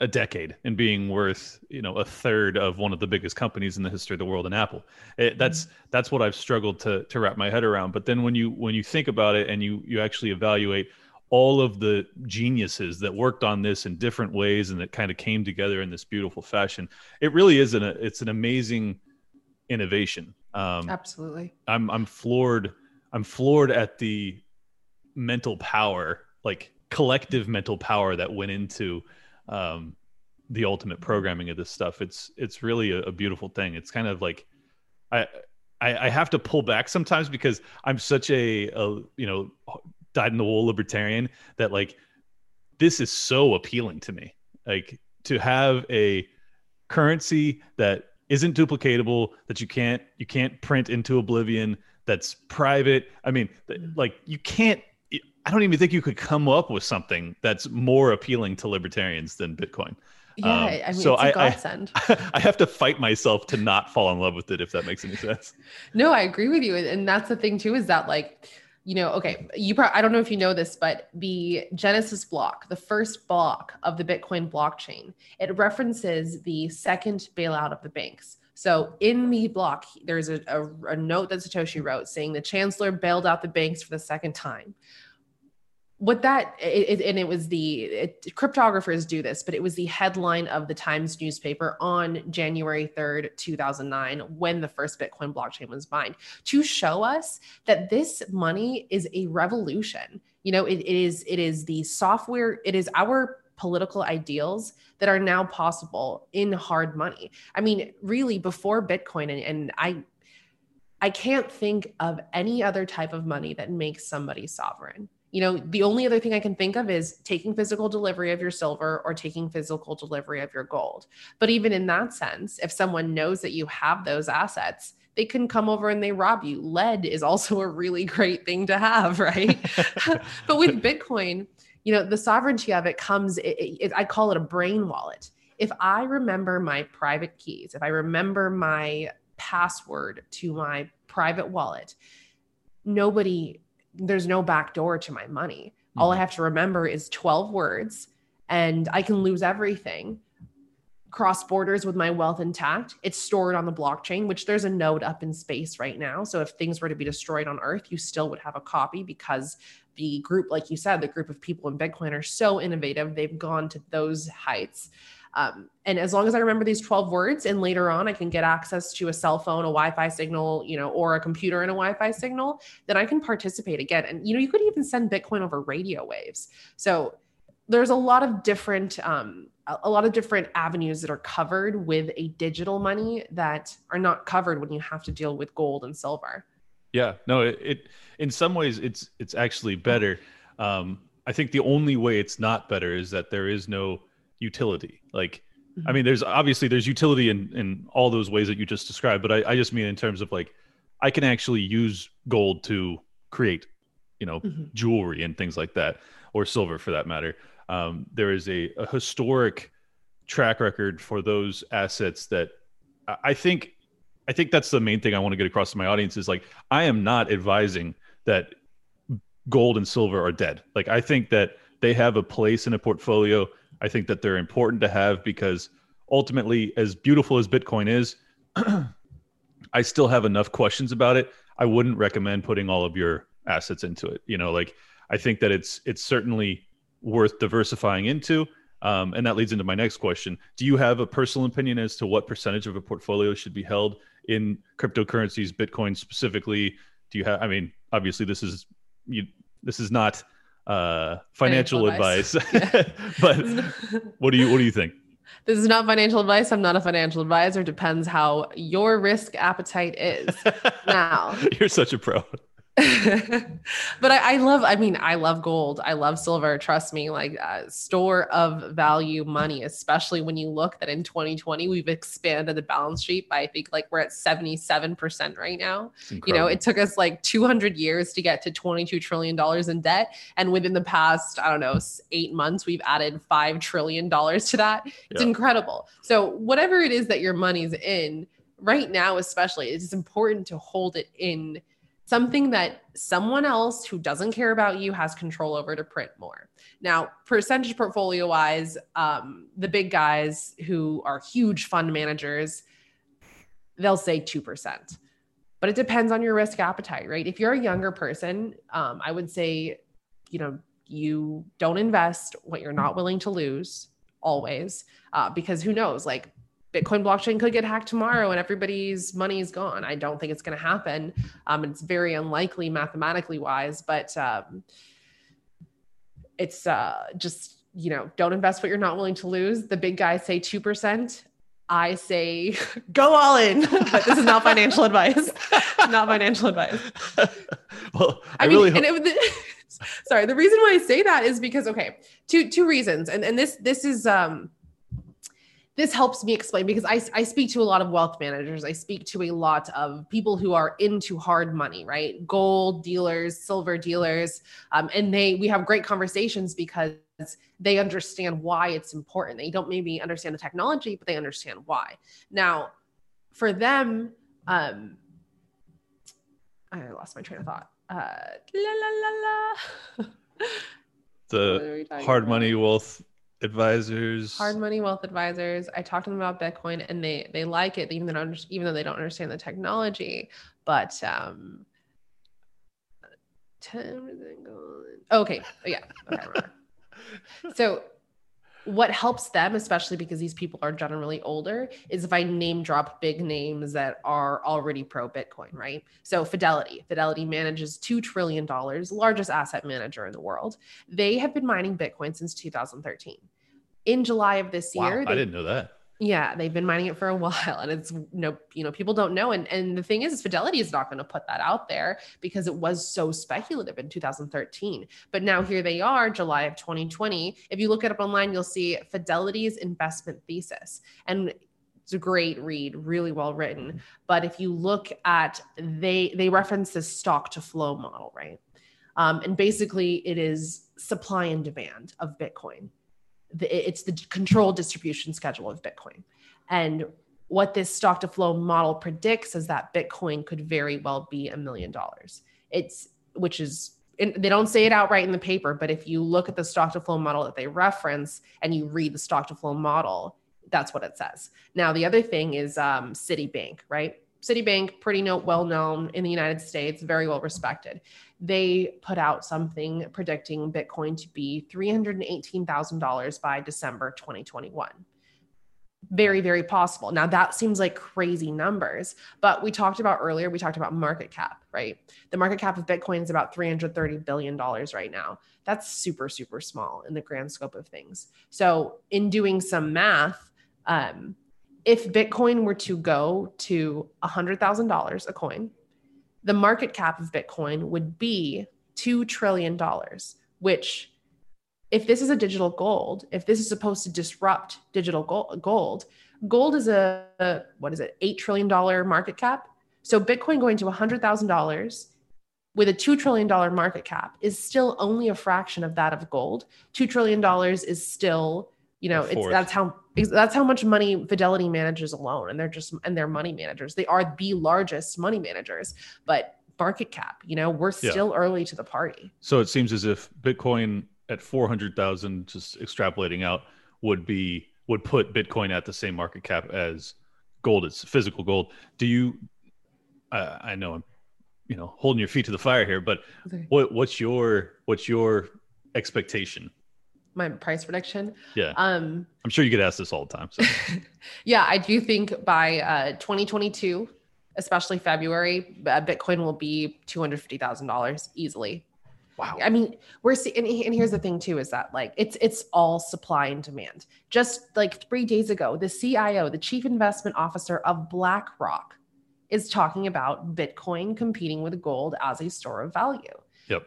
a decade and being worth you know a third of one of the biggest companies in the history of the world in apple. It, that's that's what i've struggled to to wrap my head around. But then when you when you think about it and you you actually evaluate all of the geniuses that worked on this in different ways and that kind of came together in this beautiful fashion it really is an it's an amazing innovation um absolutely i'm i'm floored i'm floored at the mental power, like collective mental power that went into um, the ultimate programming of this stuff. It's it's really a, a beautiful thing. It's kind of like I, I, I have to pull back sometimes because I'm such a, a you know dyed in the wool libertarian that like this is so appealing to me. Like to have a currency that isn't duplicatable that you can't you can't print into oblivion that's private i mean like you can't I don't even think you could come up with something that's more appealing to libertarians than Bitcoin. Yeah, um, I mean, so it's a godsend. I, I have to fight myself to not fall in love with it, if that makes any sense. no, I agree with you, and that's the thing too is that like, you know, okay, you probably I don't know if you know this, but the Genesis block, the first block of the Bitcoin blockchain, it references the second bailout of the banks. So in the block, there's a, a, a note that Satoshi wrote saying the chancellor bailed out the banks for the second time what that it, and it was the it, cryptographers do this but it was the headline of the times newspaper on january 3rd 2009 when the first bitcoin blockchain was mined to show us that this money is a revolution. You know it, it is it is the software it is our political ideals that are now possible in hard money. I mean really before bitcoin and, and i i can't think of any other type of money that makes somebody sovereign you know, the only other thing I can think of is taking physical delivery of your silver or taking physical delivery of your gold. But even in that sense, if someone knows that you have those assets, they can come over and they rob you. Lead is also a really great thing to have, right? but with Bitcoin, you know, the sovereignty of it comes, it, it, I call it a brain wallet. If I remember my private keys, if I remember my password to my private wallet, nobody there's no back door to my money. Mm-hmm. All I mm-hmm. have to remember is 12 words and I can lose everything. Cross borders with my wealth intact. It's stored on the blockchain, which there's a node up in space right now. So if things were to be destroyed on Earth, you still would have a copy because the group, like you said, the group of people in Bitcoin are so innovative. They've gone to those heights. Um, and as long as I remember these 12 words and later on I can get access to a cell phone, a Wi-Fi signal, you know, or a computer and a Wi-Fi signal, then I can participate again. And you know, you could even send Bitcoin over radio waves. So there's a lot of different um, a lot of different avenues that are covered with a digital money that are not covered when you have to deal with gold and silver. Yeah, no, it, it in some ways it's it's actually better. Um, I think the only way it's not better is that there is no utility. Like, mm-hmm. I mean, there's obviously there's utility in in all those ways that you just described, but I, I just mean in terms of like, I can actually use gold to create, you know, mm-hmm. jewelry and things like that, or silver for that matter. Um, there is a, a historic track record for those assets that I think I think that's the main thing I want to get across to my audience is like I am not advising that gold and silver are dead. Like I think that they have a place in a portfolio. I think that they're important to have because ultimately, as beautiful as Bitcoin is, I still have enough questions about it. I wouldn't recommend putting all of your assets into it. You know, like I think that it's it's certainly worth diversifying into. Um, and that leads into my next question. Do you have a personal opinion as to what percentage of a portfolio should be held in cryptocurrencies, Bitcoin specifically? Do you have? I mean, obviously, this is you. This is not uh, financial, financial advice, advice. but what do you what do you think? This is not financial advice. I'm not a financial advisor. Depends how your risk appetite is. now, you're such a pro. but I, I, love, I mean, I love gold. I love silver. Trust me, like uh, store of value money, especially when you look that in 2020, we've expanded the balance sheet by, I think like we're at 77% right now. You know, it took us like 200 years to get to $22 trillion in debt. And within the past, I don't know, eight months, we've added $5 trillion to that. It's yeah. incredible. So whatever it is that your money's in right now, especially, it's important to hold it in something that someone else who doesn't care about you has control over to print more. Now, percentage portfolio wise, um, the big guys who are huge fund managers, they'll say 2%. But it depends on your risk appetite, right? If you're a younger person, um, I would say, you know, you don't invest what you're not willing to lose always, uh, because who knows, like Bitcoin blockchain could get hacked tomorrow and everybody's money is gone. I don't think it's going to happen. Um, it's very unlikely mathematically wise, but um, it's uh, just, you know, don't invest what you're not willing to lose. The big guys say 2%. I say go all in, but this is not financial advice. not financial advice. well, I, I mean, really ho- it, sorry. The reason why I say that is because okay, two two reasons, and and this this is um this helps me explain because I, I speak to a lot of wealth managers. I speak to a lot of people who are into hard money, right? Gold dealers, silver dealers, um, and they we have great conversations because they understand why it's important. They don't maybe understand the technology, but they understand why. Now, for them, um, I lost my train of thought. Uh, la la la la. the hard about? money wealth advisors. Hard money wealth advisors. I talked to them about bitcoin and they they like it even though even though they don't understand the technology. But um okay yeah okay so what helps them, especially because these people are generally older, is if I name drop big names that are already pro Bitcoin, right? So Fidelity, Fidelity manages $2 trillion, largest asset manager in the world. They have been mining Bitcoin since 2013. In July of this year, wow, they, I didn't know that. Yeah, they've been mining it for a while, and it's you know, you know, people don't know. And and the thing is, is Fidelity is not going to put that out there because it was so speculative in 2013. But now here they are, July of 2020. If you look it up online, you'll see Fidelity's investment thesis, and it's a great read, really well written. But if you look at they they reference this stock to flow model, right? Um, and basically, it is supply and demand of Bitcoin the, it's the controlled distribution schedule of Bitcoin. And what this stock to flow model predicts is that Bitcoin could very well be a million dollars. It's which is they don't say it outright in the paper, but if you look at the stock to flow model that they reference and you read the stock to flow model, that's what it says. Now the other thing is um, Citibank, right? Citibank, pretty no, well known in the United States, very well respected. They put out something predicting Bitcoin to be $318,000 by December 2021 very very possible. Now that seems like crazy numbers but we talked about earlier we talked about market cap right? The market cap of bitcoin is about 330 billion dollars right now. That's super super small in the grand scope of things. So in doing some math um, if Bitcoin were to go to $100,000 a coin, the market cap of Bitcoin would be $2 trillion, which, if this is a digital gold, if this is supposed to disrupt digital gold, gold is a, a what is it, $8 trillion market cap. So Bitcoin going to $100,000 with a $2 trillion market cap is still only a fraction of that of gold. $2 trillion is still you know it's that's how that's how much money fidelity manages alone and they're just and they're money managers they are the largest money managers but market cap. You know, we're Yeah. still early to the party. So it seems as if Bitcoin at 400,000 just extrapolating out would be would put Bitcoin at the same market cap as gold it's physical gold. Do you I I know I'm you know holding your feet to the fire here, but Okay. what what's your what's your expectation? My price prediction. Yeah. Um, I'm sure you get asked this all the time. So yeah, I do think by uh, 2022, especially February, uh, Bitcoin will be $250,000 easily. wow. I mean, we're seeing, and, and here's the thing too, is that like it's it's all supply and demand. Just like three days ago, the CIO, the chief investment officer of BlackRock, is talking about Bitcoin competing with gold as a store of value. Yep.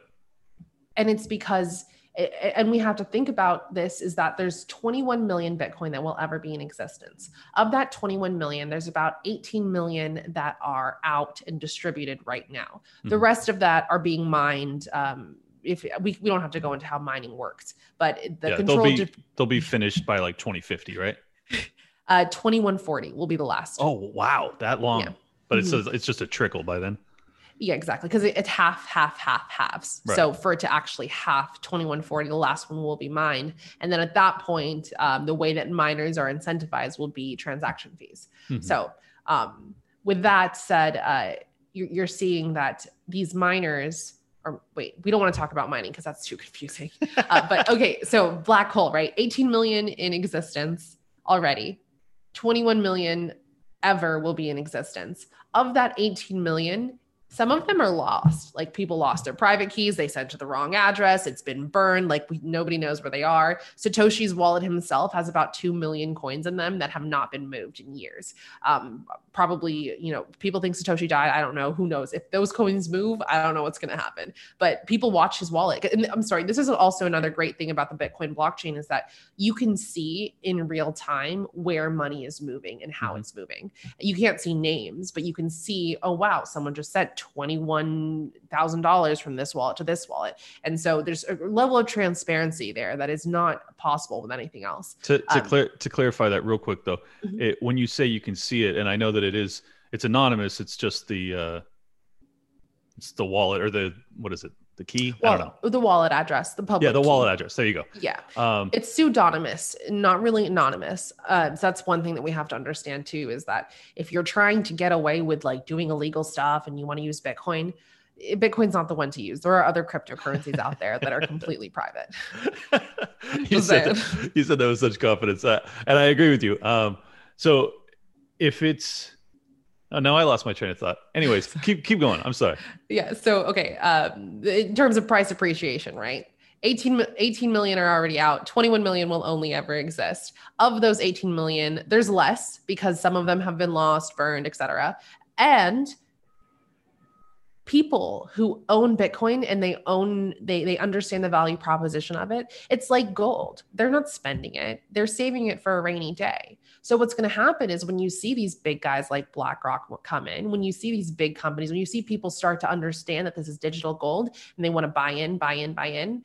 And it's because, and we have to think about this is that there's 21 million Bitcoin that will ever be in existence. Of that 21 million, there's about 18 million that are out and distributed right now. The Mhm. rest of that are being mined. Um, if we, we don't have to go into how mining works, but the yeah, they'll be di- they'll be finished by like 2050, right? uh, 2140 will be the last. Oh, wow. That long. Yeah. But it's Mhm. a, it's just a trickle by then. Yeah, exactly. Because it, it's half, half, half, halves. Right. So for it to actually half 2140, the last one will be mined. And then at that point, um, the way that miners are incentivized will be transaction fees. Mhm. So um, with that said, uh, you're, you're seeing that these miners, or wait, we don't want to talk about mining because that's too confusing. Uh, but okay, so black hole, right? 18 million in existence already, 21 million ever will be in existence. Of that 18 million, some of them are lost. Like people lost their private keys, they sent to the wrong address, it's been burned, like we, nobody knows where they are. Satoshi's wallet himself has about 2 million coins in them that have not been moved in years. Um, probably, you know, people think Satoshi died. I don't know. Who knows? If those coins move, I don't know what's going to happen. But people watch his wallet. And I'm sorry, this is also another great thing about the Bitcoin blockchain is that you can see in real time where money is moving and how Mhm. it's moving. You can't see names, but you can see, oh wow, someone just sent $21,000 from this wallet to this wallet. And so there's a level of transparency there that is not possible with anything else. To to, Um, clear, to clarify that real quick though, Mhm. it, when you say you can see it, and I know that it is, it's anonymous. It's just the, uh, it's the wallet or the what is it? The key? I don't know. The wallet address, the public. Yeah, the key. wallet address. There you go. Yeah. Um, it's pseudonymous not really anonymous uh, so that's one thing that we have to understand too is that if you're trying to get away with like doing illegal stuff and you want to use bitcoin eh, bitcoin's not the one to use there are other cryptocurrencies out there that are completely private you, said, saying. you said that with such confidence, uh, and I agree with you. Um, so if it's, oh, no, I lost my train of thought. Anyways, keep keep going. I'm sorry. yeah so okay uh, in terms of price appreciation right 18, 18 million are already out 21 million will only ever exist of those 18 million there's less because some of them have been lost burned etc and people who own bitcoin and they own they they understand the value proposition of it it's like gold they're not spending it they're saving it for a rainy day so what's going to happen is when you see these big guys like BlackRock come in, when you see these big companies, when you see people start to understand that this is digital gold and they want to buy in, buy in, buy in,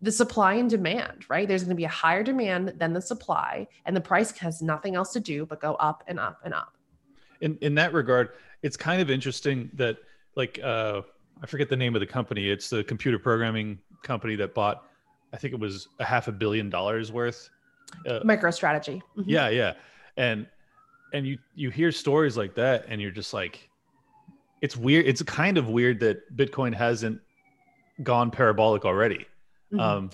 the supply and demand, right? There's going to be a higher demand than the supply, and the price has nothing else to do but go up and up and up. In in that regard, it's kind of interesting that like uh, I forget the name of the company. It's the computer programming company that bought, I think it was a half a billion dollars worth. Uh, MicroStrategy. Mhm. yeah yeah and and you you hear stories like that and you're just like it's weird it's kind of weird that bitcoin hasn't gone parabolic already Mhm. um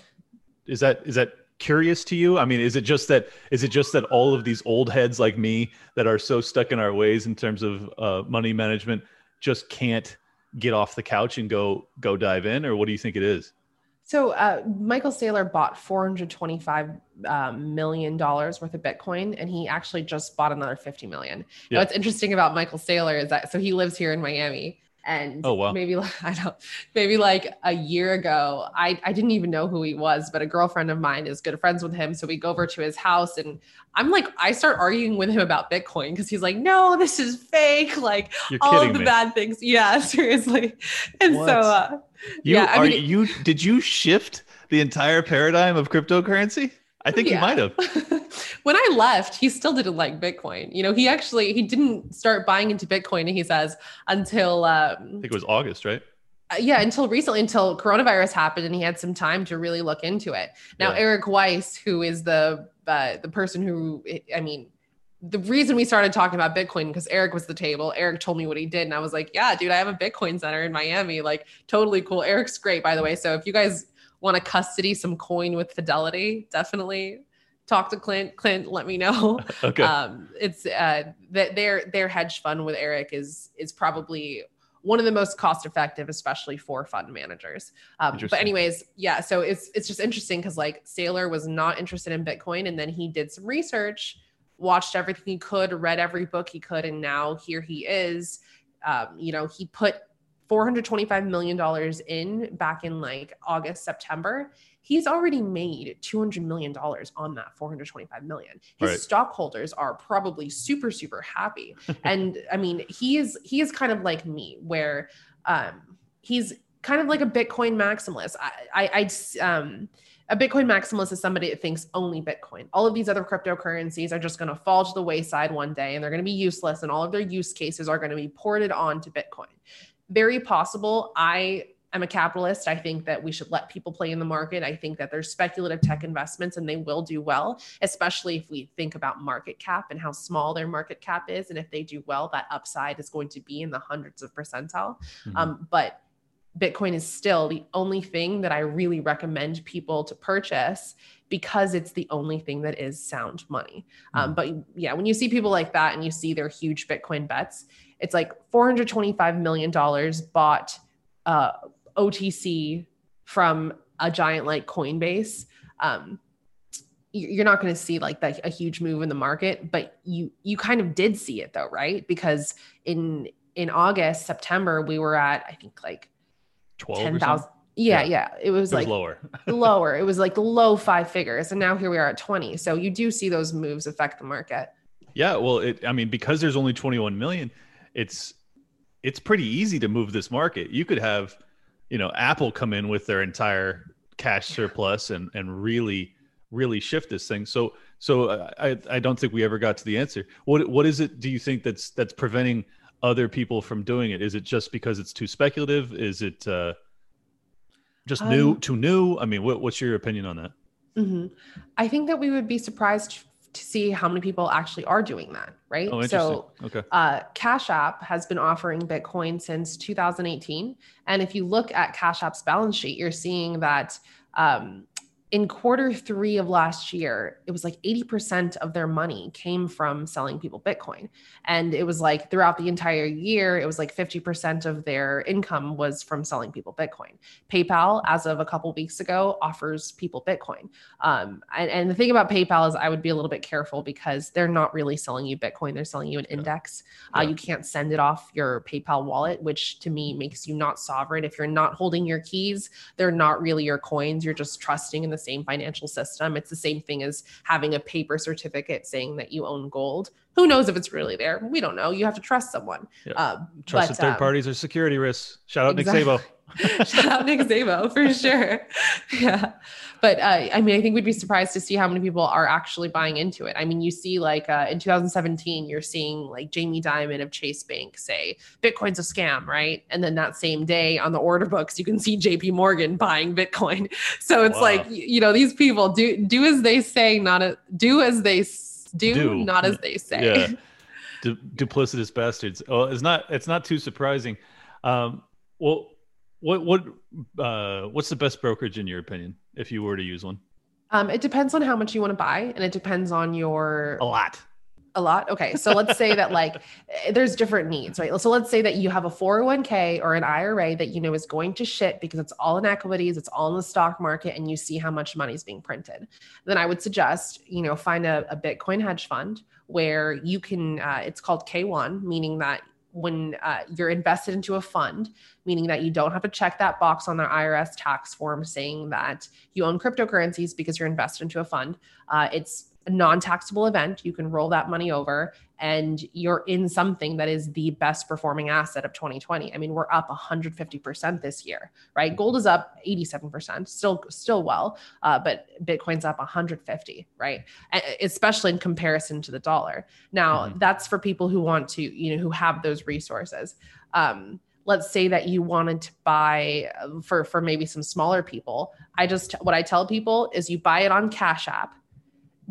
is that is that curious to you i mean is it just that is it just that all of these old heads like me that are so stuck in our ways in terms of uh, money management just can't get off the couch and go go dive in or what do you think it is So uh, Michael Saylor bought 425 um, million dollars worth of Bitcoin, and he actually just bought another 50 million. Yeah. Now, what's interesting about Michael Saylor is that so he lives here in Miami, and Oh, wow. maybe like- I don't, maybe like a year ago, I I didn't even know who he was, but a girlfriend of mine is good friends with him, so we go over to his house, and I'm like, I start arguing with him about Bitcoin because he's like, no, this is fake, like you're all of the me bad things, yeah, seriously, and What? so. Uh, you yeah, I are mean- you did you shift the entire paradigm of cryptocurrency I think Yeah. he might have. when I left, he still didn't like Bitcoin. You know, he actually he didn't start buying into Bitcoin. He says until I um, think it was August, right? uh, yeah, until recently, until coronavirus happened, and he had some time to really look into it. Now, Yeah. Eric Weiss, who is the uh, the person who, I mean, the reason we started talking about Bitcoin because Eric was the table. Eric told me what he did, and I was like, "Yeah, dude, I have a Bitcoin center in Miami. Like, totally cool." Eric's great, by the way. So if you guys want to custody some coin with Fidelity, definitely talk to Clint. Clint, let me know. Okay. um, it's uh, that their their hedge fund with Eric is is probably one of the most cost effective, especially for fund managers. Um, but anyways, yeah. So it's it's just interesting because like Saylor was not interested in Bitcoin, and then he did some research, watched everything he could, read every book he could, and now here he is. Um, you know, he put 425 million dollars in back in like August, September. He's already made 200 million dollars on that 425 million. His Right. stockholders are probably super super happy. and I mean, he is he is kind of like me where um he's kind of like a Bitcoin maximalist. I I I'd, um a Bitcoin maximalist is somebody that thinks only Bitcoin. All of these other cryptocurrencies are just going to fall to the wayside one day and they're going to be useless and all of their use cases are going to be ported onto Bitcoin. Very possible. I am a capitalist. I think that we should let people play in the market. I think that there's speculative tech investments and they will do well, especially if we think about market cap and how small their market cap is. And if they do well, that upside is going to be in the hundreds of percentile. Mhm. Um, but Bitcoin is still the only thing that I really recommend people to purchase because it's the only thing that is sound money. Um, but yeah, when you see people like that and you see their huge Bitcoin bets, it's like $425 million bought uh, OTC from a giant like Coinbase. Um, you- you're not going to see like that a huge move in the market, but you you kind of did see it though, right? Because in in August, September, we were at I think like 12 or ten something? thousand. Yeah, Yeah. yeah, It was It was like lower. lower. It was like low five figures, and now here we are at twenty. So you do see those moves affect the market. Yeah, well, it, I mean, because there's only 21 million, it's it's pretty easy to move this market. You could have, you know, Apple come in with their entire cash surplus and and really really shift this thing. So so uh, I I don't think we ever got to the answer. What what is it? Do you think that's that's preventing other people from doing it? Is it just because it's too speculative? Is it uh, just new Um, too new? I mean, what, what's your opinion on that? Mhm. I think that we would be surprised to see how many people actually are doing that, right? Oh, interesting. so okay. uh, Cash App has been offering Bitcoin since 2018. And if you look at Cash App's balance sheet, you're seeing that um, in quarter three of last year, it was like 80% of their money came from selling people Bitcoin. And it was like throughout the entire year, it was like 50% of their income was from selling people Bitcoin. PayPal, as of a couple weeks ago, offers people Bitcoin. Um, and, and the thing about PayPal is I would be a little bit careful because they're not really selling you Bitcoin, they're selling you an index. Uh, Yeah. you can't send it off your PayPal wallet, which to me makes you not sovereign. If you're not holding your keys, they're not really your coins. You're just trusting in the same financial system. It's the same thing as having a paper certificate saying that you own gold. Who knows if it's really there? We don't know. You have to trust someone. Yeah. Uh, Trusted but, third um, parties are security risks. Shout out exactly. Nick Szabo. Shout out Nick Szabo for sure. Yeah. But uh, I mean, I think we'd be surprised to see how many people are actually buying into it. I mean, you see, like uh, in 2017, you're seeing like Jamie Dimon of Chase Bank say Bitcoin's a scam, right? And then that same day on the order books, you can see JP Morgan buying Bitcoin. So it's Wow. like, you know, these people do do as they say, not a, do as they do, Do. not as they say. Yeah. Du- duplicitous bastards. Oh, it's not. It's not too surprising. Um, well, what what uh, what's the best brokerage in your opinion, if you were to use one? Um, it depends on how much you want to buy, and it depends on your A lot. A lot. Okay. So let's say that like there's different needs, right? So let's say that you have a 401k or an IRA that you know is going to shit because it's all in equities, it's all in the stock market, and you see how much money is being printed. Then I would suggest, you know, find a, a Bitcoin hedge fund where you can, uh, it's called K1, meaning that when uh, you're invested into a fund, meaning that you don't have to check that box on their IRS tax form saying that you own cryptocurrencies because you're invested into a fund. Uh, it's a non-taxable event. You can roll that money over and you're in something that is the best performing asset of 2020. I mean, we're up 150% this year, right? Gold is up 87%, still still well, uh, but Bitcoin's up 150, right? Especially in comparison to the dollar. Now, mm-hmm. that's for people who want to, you know, who have those resources. Um, let's say that you wanted to buy uh, for for maybe some smaller people. I just what I tell people is you buy it on Cash App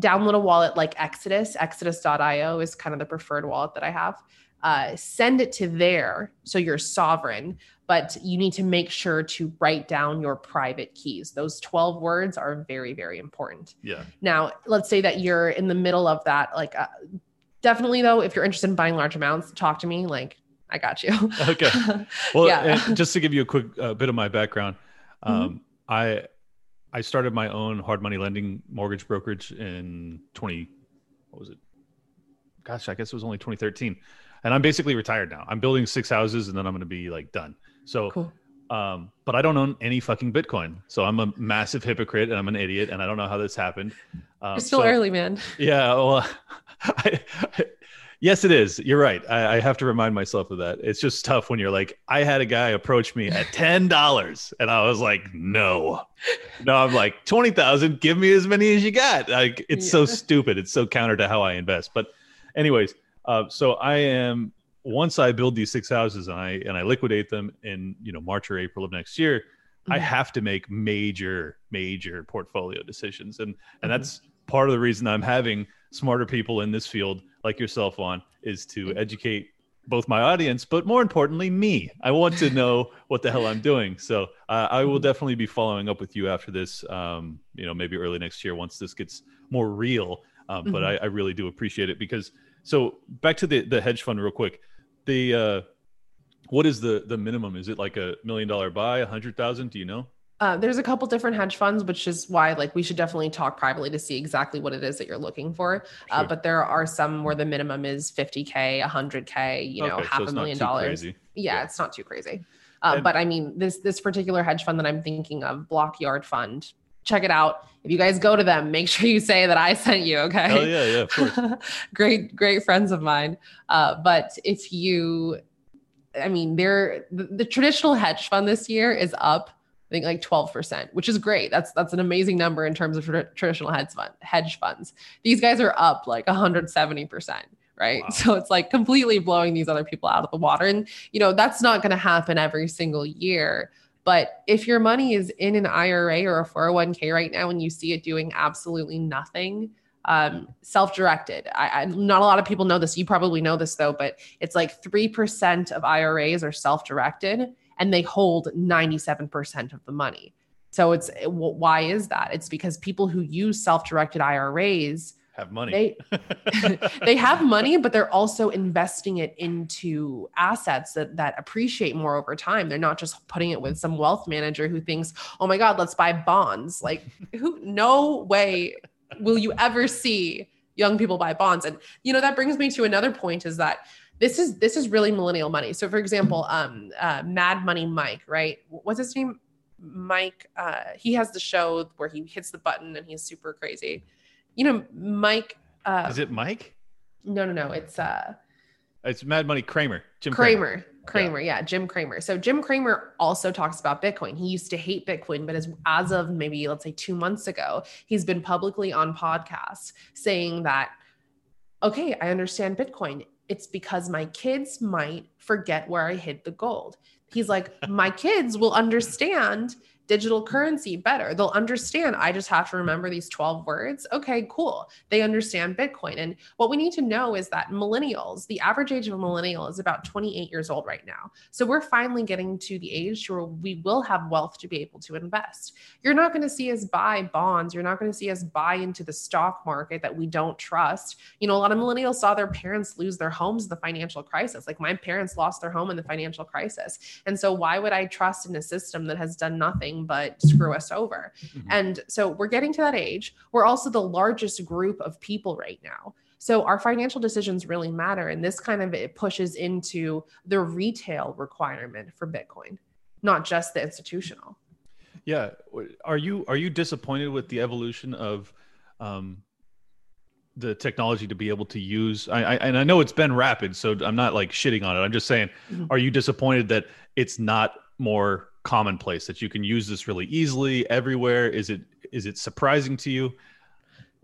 download a wallet like Exodus. Exodus.io is kind of the preferred wallet that I have. Uh, send it to there so you're sovereign, but you need to make sure to write down your private keys. Those 12 words are very, very important. Yeah. Now, let's say that you're in the middle of that. Like, uh, definitely though, if you're interested in buying large amounts, talk to me. Like, I got you. okay. Well, yeah. just to give you a quick uh, bit of my background, mm-hmm. um, mm-hmm. I I started my own hard money lending mortgage brokerage in 20 what was it? Gosh, I guess it was only 2013. And I'm basically retired now. I'm building six houses and then I'm going to be like done. So cool. um but I don't own any fucking Bitcoin. So I'm a massive hypocrite and I'm an idiot and I don't know how this happened. Um, You're still so, early, man. Yeah, well I, I Yes, it is. You're right. I, I, have to remind myself of that. It's just tough when you're like, I had a guy approach me at ten dollars, and I was like, no, no. I'm like twenty thousand. Give me as many as you got. Like it's yeah. so stupid. It's so counter to how I invest. But, anyways, uh, so I am once I build these six houses and I and I liquidate them in you know March or April of next year, mm-hmm. I have to make major major portfolio decisions, and and mm-hmm. that's part of the reason I'm having smarter people in this field like yourself on is to educate both my audience, but more importantly, me. I want to know what the hell I'm doing. So uh, I will mm-hmm. definitely be following up with you after this. Um, you know, maybe early next year once this gets more real. Um, mm-hmm. But I, I, really do appreciate it because. So back to the the hedge fund real quick. The uh, what is the the minimum? Is it like a million dollar buy, a hundred thousand? Do you know? Uh, there's a couple different hedge funds, which is why like we should definitely talk privately to see exactly what it is that you're looking for. Uh, but there are some where the minimum is 50k, 100k, you know, okay, half so a million dollars. Yeah, yeah, it's not too crazy. Uh, and- but I mean, this this particular hedge fund that I'm thinking of, Blockyard Fund, check it out. If you guys go to them, make sure you say that I sent you. Okay. Oh yeah, yeah, of course. great, great friends of mine. Uh, but if you, I mean, they're the, the traditional hedge fund this year is up I think like 12%, which is great. That's that's an amazing number in terms of tra- traditional hedge fund hedge funds. These guys are up like 170%, right? Wow. So it's like completely blowing these other people out of the water and you know, that's not going to happen every single year. But if your money is in an IRA or a 401k right now and you see it doing absolutely nothing, um, self-directed. I, I, not a lot of people know this. You probably know this though, but it's like three percent of IRAs are self-directed, and they hold 97% of the money. So it's why is that? It's because people who use self-directed IRAs have money. They, they have money, but they're also investing it into assets that that appreciate more over time. They're not just putting it with some wealth manager who thinks, "Oh my god, let's buy bonds." Like who no way will you ever see young people buy bonds. And you know that brings me to another point is that this is this is really millennial money. So for example, um, uh, Mad Money Mike, right? What's his name? Mike. Uh, he has the show where he hits the button and he's super crazy. You know, Mike. Uh, is it Mike? No, no, no. It's uh, it's Mad Money Cramer. Jim Cramer. Cramer. Cramer, yeah. yeah, Jim Cramer. So Jim Cramer also talks about Bitcoin. He used to hate Bitcoin, but as as of maybe let's say two months ago, he's been publicly on podcasts saying that, okay, I understand Bitcoin it's because my kids might forget where I hid the gold. He's like, my kids will understand digital currency better. They'll understand I just have to remember these 12 words. Okay, cool. They understand Bitcoin. And what we need to know is that millennials, the average age of a millennial is about 28 years old right now. So we're finally getting to the age where we will have wealth to be able to invest. You're not going to see us buy bonds. You're not going to see us buy into the stock market that we don't trust. You know, a lot of millennials saw their parents lose their homes in the financial crisis. Like my parents lost their home in the financial crisis. And so why would I trust in a system that has done nothing anything but screw us over. Mm-hmm. And so we're getting to that age. We're also the largest group of people right now. So our financial decisions really matter. And this kind of it pushes into the retail requirement for Bitcoin, not just the institutional. Yeah. Are you are you disappointed with the evolution of um the technology to be able to use I, I, and i know it's been rapid so i'm not like shitting on it i'm just saying mm-hmm. are you disappointed that it's not more commonplace that you can use this really easily everywhere? Is it is it surprising to you?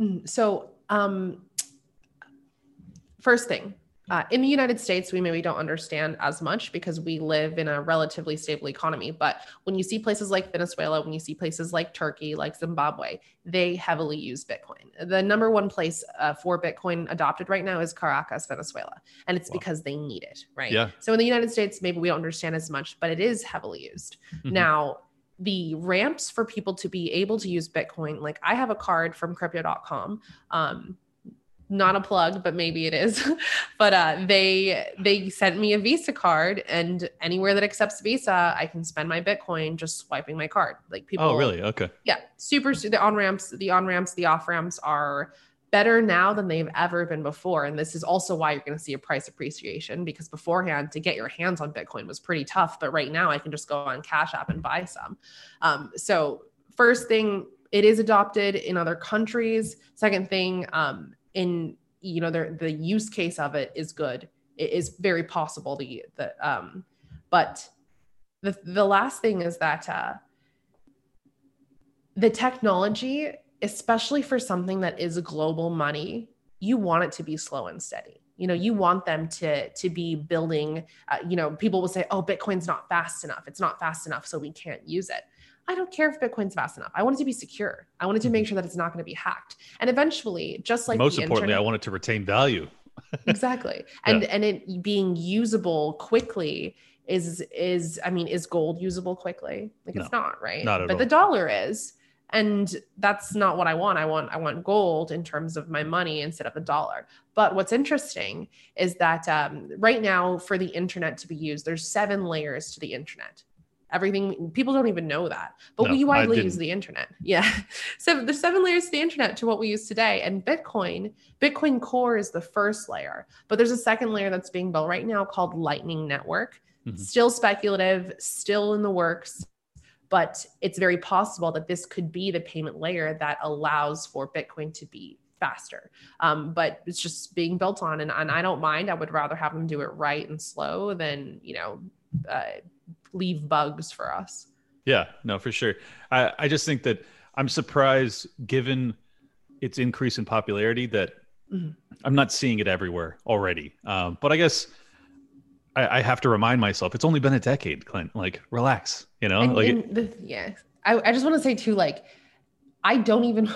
Mm, so um first thing uh, in the United States, we maybe don't understand as much because we live in a relatively stable economy. But when you see places like Venezuela, when you see places like Turkey, like Zimbabwe, they heavily use Bitcoin. The number one place uh, for Bitcoin adopted right now is Caracas, Venezuela. And it's wow. because they need it, right? Yeah. So in the United States, maybe we don't understand as much, but it is heavily used. Mm-hmm. Now, the ramps for people to be able to use Bitcoin, like I have a card from crypto.com. Um, not a plug but maybe it is. But uh, they they sent me a visa card and anywhere that accepts visa i can spend my bitcoin just swiping my card. Like people oh really? Okay. Yeah. Super the on ramps the on ramps the off ramps are better now than they've ever been before. And this is also why you're going to see a price appreciation because beforehand to get your hands on bitcoin was pretty tough but right now i can just go on cash app and buy some. Um, so first thing it is adopted in other countries. Second thing um, in you know the the use case of it is good. It is very possible the the um but the the last thing is that uh the technology especially for something that is global money you want it to be slow and steady. You know you want them to to be building uh, you know people will say oh bitcoin's not fast enough. It's not fast enough so we can't use it I don't care if Bitcoin's fast enough. I want it to be secure. I wanted to make mm-hmm. sure that it's not going to be hacked. And eventually, just like most importantly, internet, I want it to retain value. exactly. And yeah. and it being usable quickly is is I mean, is gold usable quickly? Like no, it's not, right? Not at but all. the dollar is. And that's not what I want. I want I want gold in terms of my money instead of a dollar. But what's interesting is that um, right now, for the internet to be used, there's seven layers to the internet everything people don't even know that but no, we widely use the internet yeah so the seven layers to the internet to what we use today and bitcoin bitcoin core is the first layer but there's a second layer that's being built right now called lightning network mm-hmm. still speculative still in the works but it's very possible that this could be the payment layer that allows for bitcoin to be faster. Um, but it's just being built on, and, and I don't mind. I would rather have them do it right and slow than you know uh, leave bugs for us. Yeah, no, for sure. I, I just think that I'm surprised given its increase in popularity that mm-hmm. I'm not seeing it everywhere already. Um, but I guess I, I, have to remind myself it's only been a decade, Clint. Like, relax, you know? And, like, and the, yeah. I, I just want to say too, like, I don't even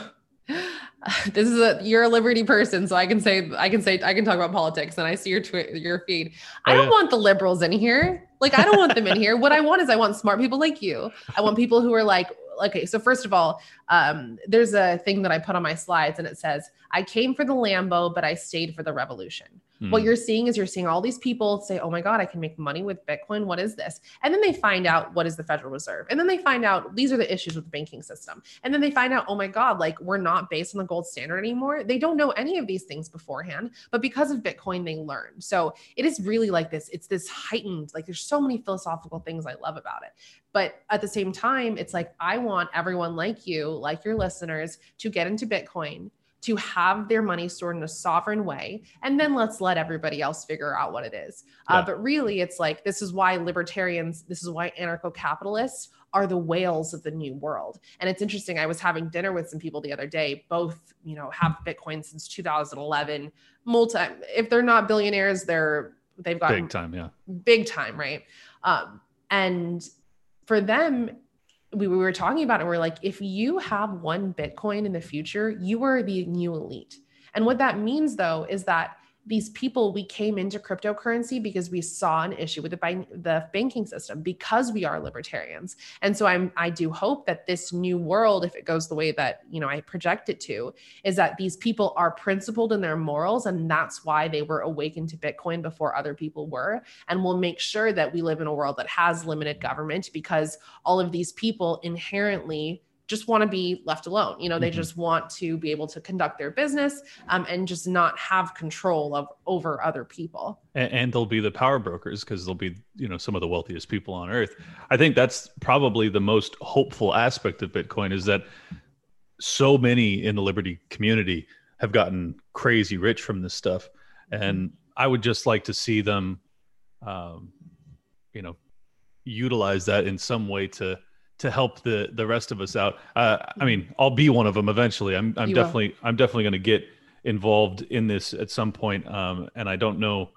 this is a you're a liberty person, so I can say I can say I can talk about politics. And I see your twi- your feed. Oh, I don't oh, want the liberals in here. Like I don't want them in here. What I want is I want smart people like you. I want people who are like, okay. So first of all, um, there's a thing that I put on my slides, and it says, "I came for the Lambo, but I stayed for the revolution." Mm-hmm. What you're seeing is you're seeing all these people say, "Oh my God, I can make money with Bitcoin. What is this?" And then they find out what is the Federal Reserve, and then they find out these are the issues with the banking system, and then they find out, "Oh my God, like we're not based on the gold standard anymore." They don't know any of these things beforehand, but because of Bitcoin, they learn. So it is really like this. It's this heightened. Like there's so many philosophical things I love about it, but at the same time, it's like I want everyone like you, like your listeners, to get into Bitcoin to have their money stored in a sovereign way and then let's let everybody else figure out what it is. Uh, yeah. uh, but really it's like this is why libertarians this is why anarcho-capitalists are the whales of the new world. And it's interesting i was having dinner with some people the other day both you know have bitcoin since 2011 multi if they're not billionaires they're they've got big time yeah. big time right? Um, and for them we, we were talking about it. We're like, if you have one Bitcoin in the future, you are the new elite. And what that means, though, is that these people we came into cryptocurrency because we saw an issue with the, bank, the banking system because we are libertarians. And so i'm i do hope that this new world if it goes the way that you know i project it to is that these people are principled in their morals and that's why they were awakened to bitcoin before other people were and we'll make sure that we live in a world that has limited government because all of these people inherently just want to be left alone. You know, they mm-hmm. just want to be able to conduct their business um, and just not have control of over other people. And, and they'll be the power brokers because they'll be, you know, some of the wealthiest people on earth. I think that's probably the most hopeful aspect of Bitcoin is that so many in the liberty community have gotten crazy rich from this stuff, and I would just like to see them, um, you know, utilize that in some way to to help the the rest of us out. Uh, I mean, I'll be one of them eventually. I'm I'm You will. definitely I'm definitely going to get involved in this at some point. Um, and I don't know.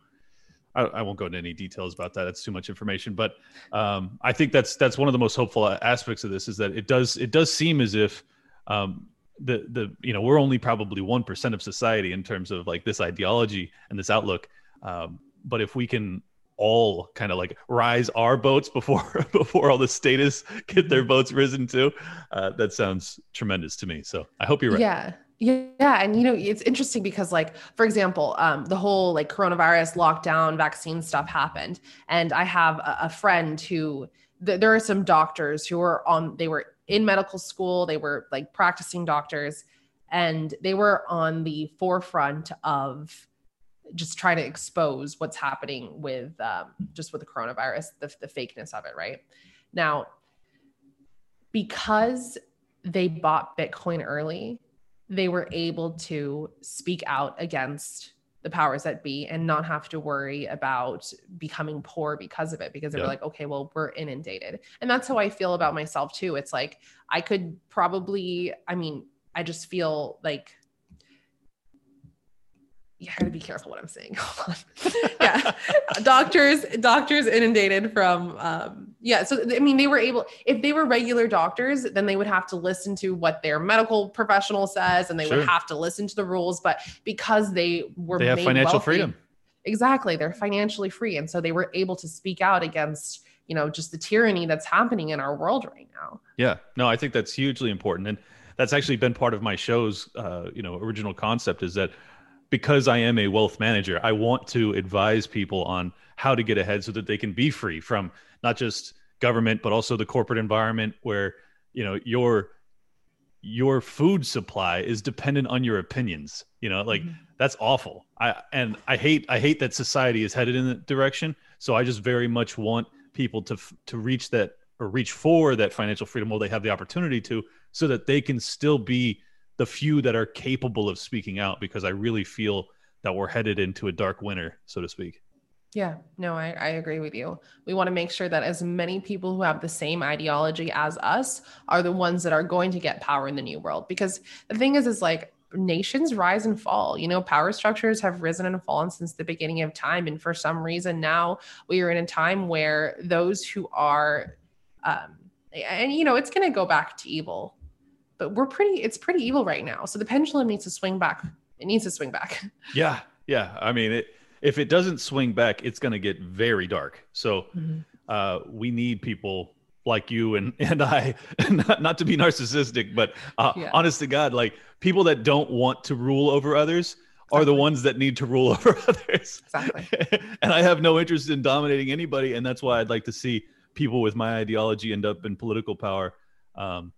I, I won't go into any details about that. That's too much information. But um, I think that's that's one of the most hopeful aspects of this is that it does it does seem as if um, the the you know we're only probably one percent of society in terms of like this ideology and this outlook. Um, but if we can all kind of like rise our boats before before all the status get their boats risen too, uh, that sounds tremendous to me. So I hope you're right. Yeah. Yeah. And you know, it's interesting because like, for example, um, the whole like coronavirus lockdown vaccine stuff happened. And I have a, a friend who th- there are some doctors who were on, they were in medical school, they were like practicing doctors, and they were on the forefront of just trying to expose what's happening with um, just with the coronavirus, the, the fakeness of it, right? Now, because they bought Bitcoin early, they were able to speak out against the powers that be and not have to worry about becoming poor because of it because they Yeah. were like okay well we're inundated and that's how i feel about myself too it's like i could probably i mean i just feel like yeah, I gotta be careful what I'm saying. Hold on. yeah, doctors, doctors inundated from, um, yeah. So I mean, they were able. If they were regular doctors, then they would have to listen to what their medical professional says, and they Sure. would have to listen to the rules. But because they were, They have made financial wealthy- freedom. Exactly, they're financially free, and so they were able to speak out against, you know, just the tyranny that's happening in our world right now. Yeah, no, I think that's hugely important, and that's actually been part of my show's, uh, you know, original concept is that because I am a wealth manager, I want to advise people on how to get ahead so that they can be free from not just government but also the corporate environment where you know your your food supply is dependent on your opinions. You know, like Mhm. that's awful. I and I hate I hate that society is headed in that direction. So I just very much want people to to reach that or reach for that financial freedom while they have the opportunity to, so that they can still be the few that are capable of speaking out. Because I really feel that we're headed into a dark winter, so to speak. Yeah, no, I, I agree with you. We want to make sure that as many people who have the same ideology as us are the ones that are going to get power in the new world. Because the thing is, is like nations rise and fall. You know, power structures have risen and fallen since the beginning of time. And for some reason, now we are in a time where those who are, um, and you know, it's going to go back to evil, but we're pretty, it's pretty evil right now. So the pendulum needs to swing back. It needs to swing back. Yeah, yeah. I mean, it, if it doesn't swing back, it's going to get very dark. So uh, we need people like you and and I, not, not to be narcissistic, but uh, Yeah. honest to God, like people that don't want to rule over others are the ones that need to rule over others. Exactly. and I have no interest in dominating anybody, and that's why I'd like to see people with my ideology end up in political power, um,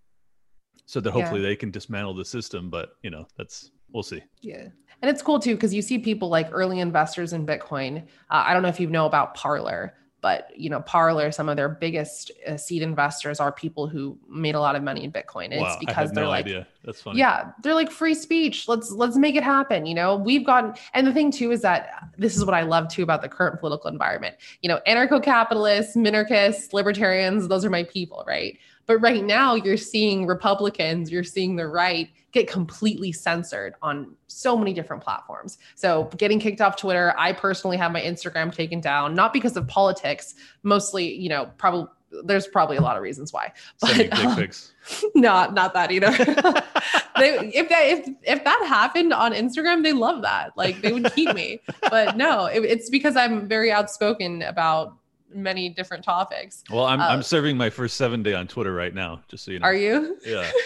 so that Yeah. hopefully they can dismantle the system. But you know, that's we'll see. Yeah. And it's cool too, because you see people like early investors in Bitcoin. Uh, I don't know if you know about Parler, but you know, Parler, some of their biggest uh, seed investors are people who made a lot of money in Bitcoin. And wow, it's because they're no like, idea. That's funny. yeah, they're like free speech. Let's let's make it happen. You know, we've gotten and the thing too is that this is what I love too about the current political environment. You know, anarcho-capitalists, minarchists, libertarians, those are my people, right? But right now you're seeing Republicans, you're seeing the right get completely censored on so many different platforms. So getting kicked off Twitter, I personally have my Instagram taken down, not because of politics, mostly, you know, probably there's probably a lot of reasons why. But, um, not not that either. they, if that if if that happened on Instagram, they love that. Like they would keep me. But no, it, it's because I'm very outspoken about many different topics. Well, I'm uh, I'm serving my first seven day on Twitter right now, just so you know. Are you? Yeah.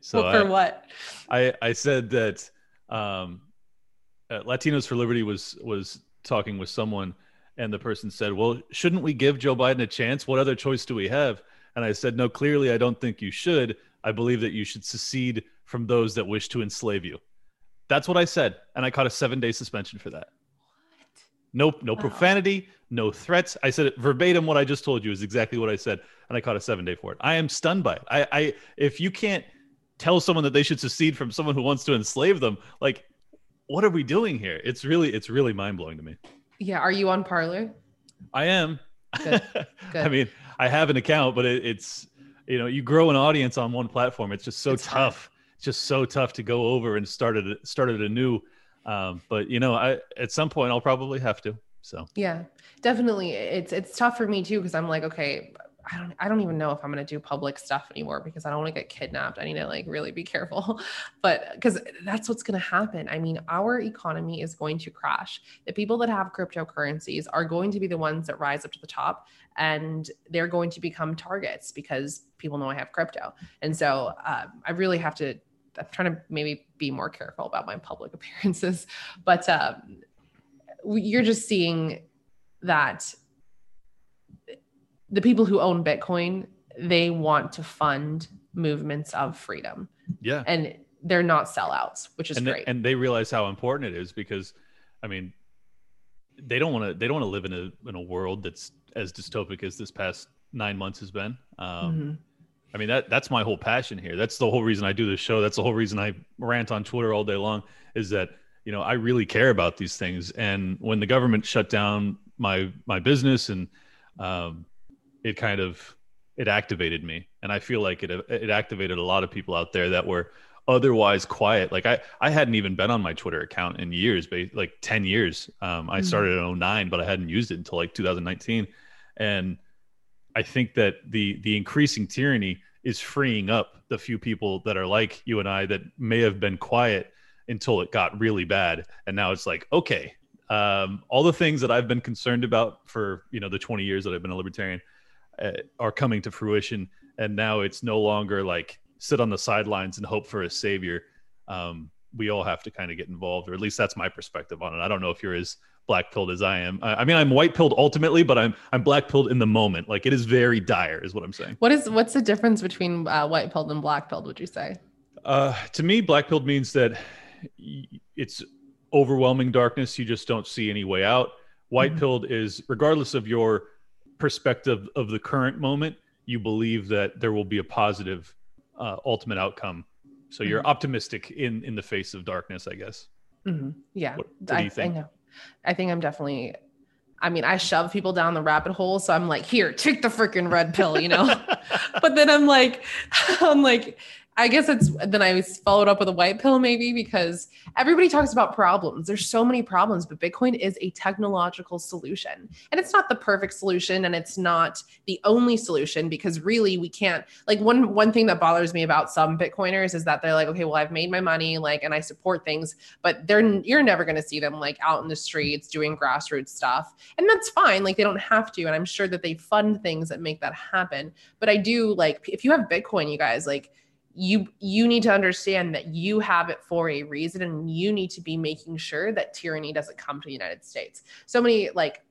So Well, for I, what? I I said that um, uh, Latinos for Liberty was was talking with someone, and the person said, "Well, shouldn't we give Joe Biden a chance? What other choice do we have?" And I said, "No, clearly, I don't think you should. I believe that you should secede from those that wish to enslave you." That's what I said, and I caught a seven day suspension for that. No, no profanity, no threats. I said it verbatim. What I just told you is exactly what I said, and I caught a seven day for it. I am stunned by it. I, I, if you can't tell someone that they should secede from someone who wants to enslave them, like what are we doing here? It's really it's really mind blowing to me. Yeah. Are you on Parler? I am. Good, I mean, I have an account, but it, it's you know, you grow an audience on one platform. It's just so It's hard. tough. It's just so tough to go over and start it started anew. Um, but you know, I at some point I'll probably have to. So Yeah, definitely. It's it's tough for me too because I'm like, okay, I don't I don't even know if I'm gonna do public stuff anymore because I don't want to get kidnapped. I need to like really be careful. But because that's what's gonna happen. I mean, our economy is going to crash. The people that have cryptocurrencies are going to be the ones that rise up to the top and they're going to become targets because people know I have crypto. And so um, I really have to I'm trying to maybe be more careful about my public appearances. But um, you're just seeing that the people who own Bitcoin, they want to fund movements of freedom yeah. and they're not sellouts, which is and they, great. and they realize how important it is because I mean they don't want to they don't want to live in a in a world that's as dystopic as this past 9 months has been. Um Mhm. I mean that that's my whole passion here. That's the whole reason I do this show. That's the whole reason I rant on Twitter all day long is that you know I really care about these things. And when the government shut down my my business and um, it kind of it activated me, and I feel like it it activated a lot of people out there that were otherwise quiet. Like I I hadn't even been on my Twitter account in years, like ten years. Um, I Mhm. started in 09, but I hadn't used it until like 2019, and I think that the the increasing tyranny is freeing up the few people that are like you and I that may have been quiet until it got really bad, and now it's like okay, um, all the things that I've been concerned about for you know the 20 years that I've been a libertarian uh, are coming to fruition, and now it's no longer like sit on the sidelines and hope for a savior. Um, we all have to kind of get involved, or at least that's my perspective on it. I don't know if you're as black pilled as I am. I, I mean, I'm white pilled ultimately, but I'm I'm black pilled in the moment. Like it is very dire, is what I'm saying. What is what's the difference between uh, white pilled and black pilled? Would you say? Uh, to me, black pilled means that it's overwhelming darkness. You just don't see any way out. White pilled is regardless of your perspective of the current moment, you believe that there will be a positive uh, ultimate outcome. So you're Mhm. optimistic in in the face of darkness, I guess. Mhm. Yeah, What- what do I, think? I know. I think I'm definitely. I mean, I shove people down the rabbit hole, so I'm like, here, take the freaking red pill, you know. but then I'm like, I'm like, I guess it's then I was followed up with a white pill maybe because everybody talks about problems. There's so many problems, but Bitcoin is a technological solution. And it's not the perfect solution and it's not the only solution because really we can't like one one thing that bothers me about some Bitcoiners is that they're like, okay, well, I've made my money, like, and I support things, but they're you're never gonna see them like out in the streets doing grassroots stuff. And that's fine. Like they don't have to. And I'm sure that they fund things that make that happen. But I do like if you have Bitcoin, you guys, like you you need to understand that you have it for a reason and you need to be making sure that tyranny doesn't come to the united states so many like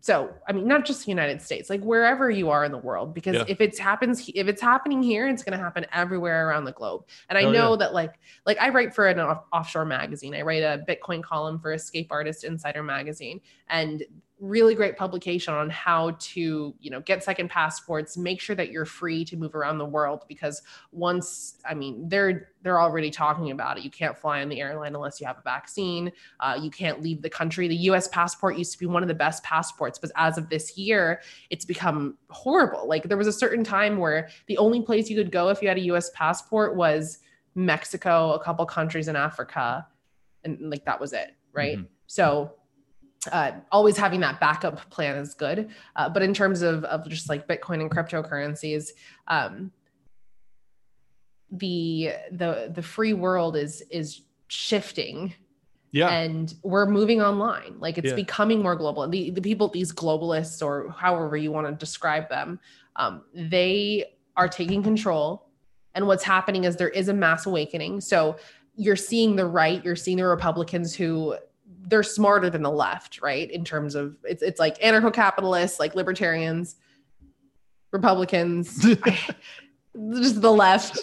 so i mean not just the united states like wherever you are in the world because Yeah. if it's happens if it's happening here it's going to happen everywhere around the globe and i Oh, know yeah. that like like i write for an off- offshore magazine i write a bitcoin column for escape artist insider magazine and really great publication on how to you know get second passports make sure that you're free to move around the world because once i mean they're they're already talking about it. You can't fly on the airline unless you have a vaccine. Uh, you can't leave the country. The us passport used to be one of the best passports but as of this year it's become horrible. Like there was a certain time where the only place you could go if you had a us passport was mexico a couple countries in africa and like that was it right? Mhm. so uh, always having that backup plan is good. Uh, but in terms of, of just like Bitcoin and cryptocurrencies, um, the the the free world is is shifting Yeah. and we're moving online like it's Yeah. becoming more global and the, the people these globalists or however you want to describe them um, they are taking control and what's happening is there is a mass awakening so you're seeing the right you're seeing the republicans who they're smarter than the left right in terms of it's, it's like anarcho-capitalists like libertarians republicans I- just the left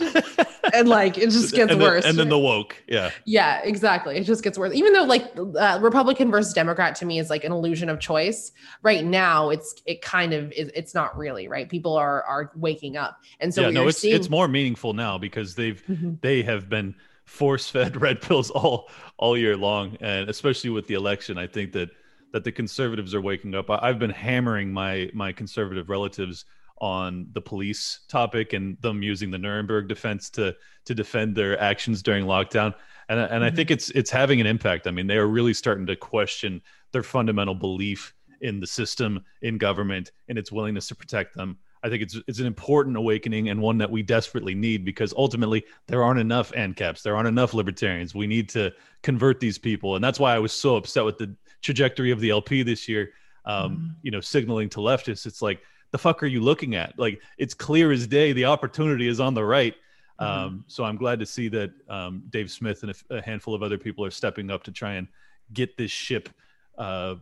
and like it just gets and then, worse and then the woke. Yeah. yeah, exactly. It just gets worse. Even though like uh, Republican versus Democrat to me is like an illusion of choice. Right now, it's it kind of is. It's not really right. People are are waking up, and so yeah. No, it's seeing, it's more meaningful now because they've Mhm. they have been force fed red pills all all year long, and especially with the election, I think that that the conservatives are waking up. I, have been hammering my my conservative relatives on the police topic and them using the Nuremberg defense to to defend their actions during lockdown. And and mm-hmm. I think it's it's having an impact. I mean, they are really starting to question their fundamental belief in the system, in government, and its willingness to protect them. I think it's it's an important awakening and one that we desperately need because ultimately there aren't enough ANCAPs, there aren't enough libertarians. We need to convert these people, and that's why I was so upset with the trajectory of the LP this year. Um, mm-hmm. You know, signaling to leftists, it's like the fuck are you looking at? Like it's clear as day. The opportunity is on the right. Mm-hmm. Um, so I'm glad to see that um, Dave Smith and a, a, handful of other people are stepping up to try and get this ship uh,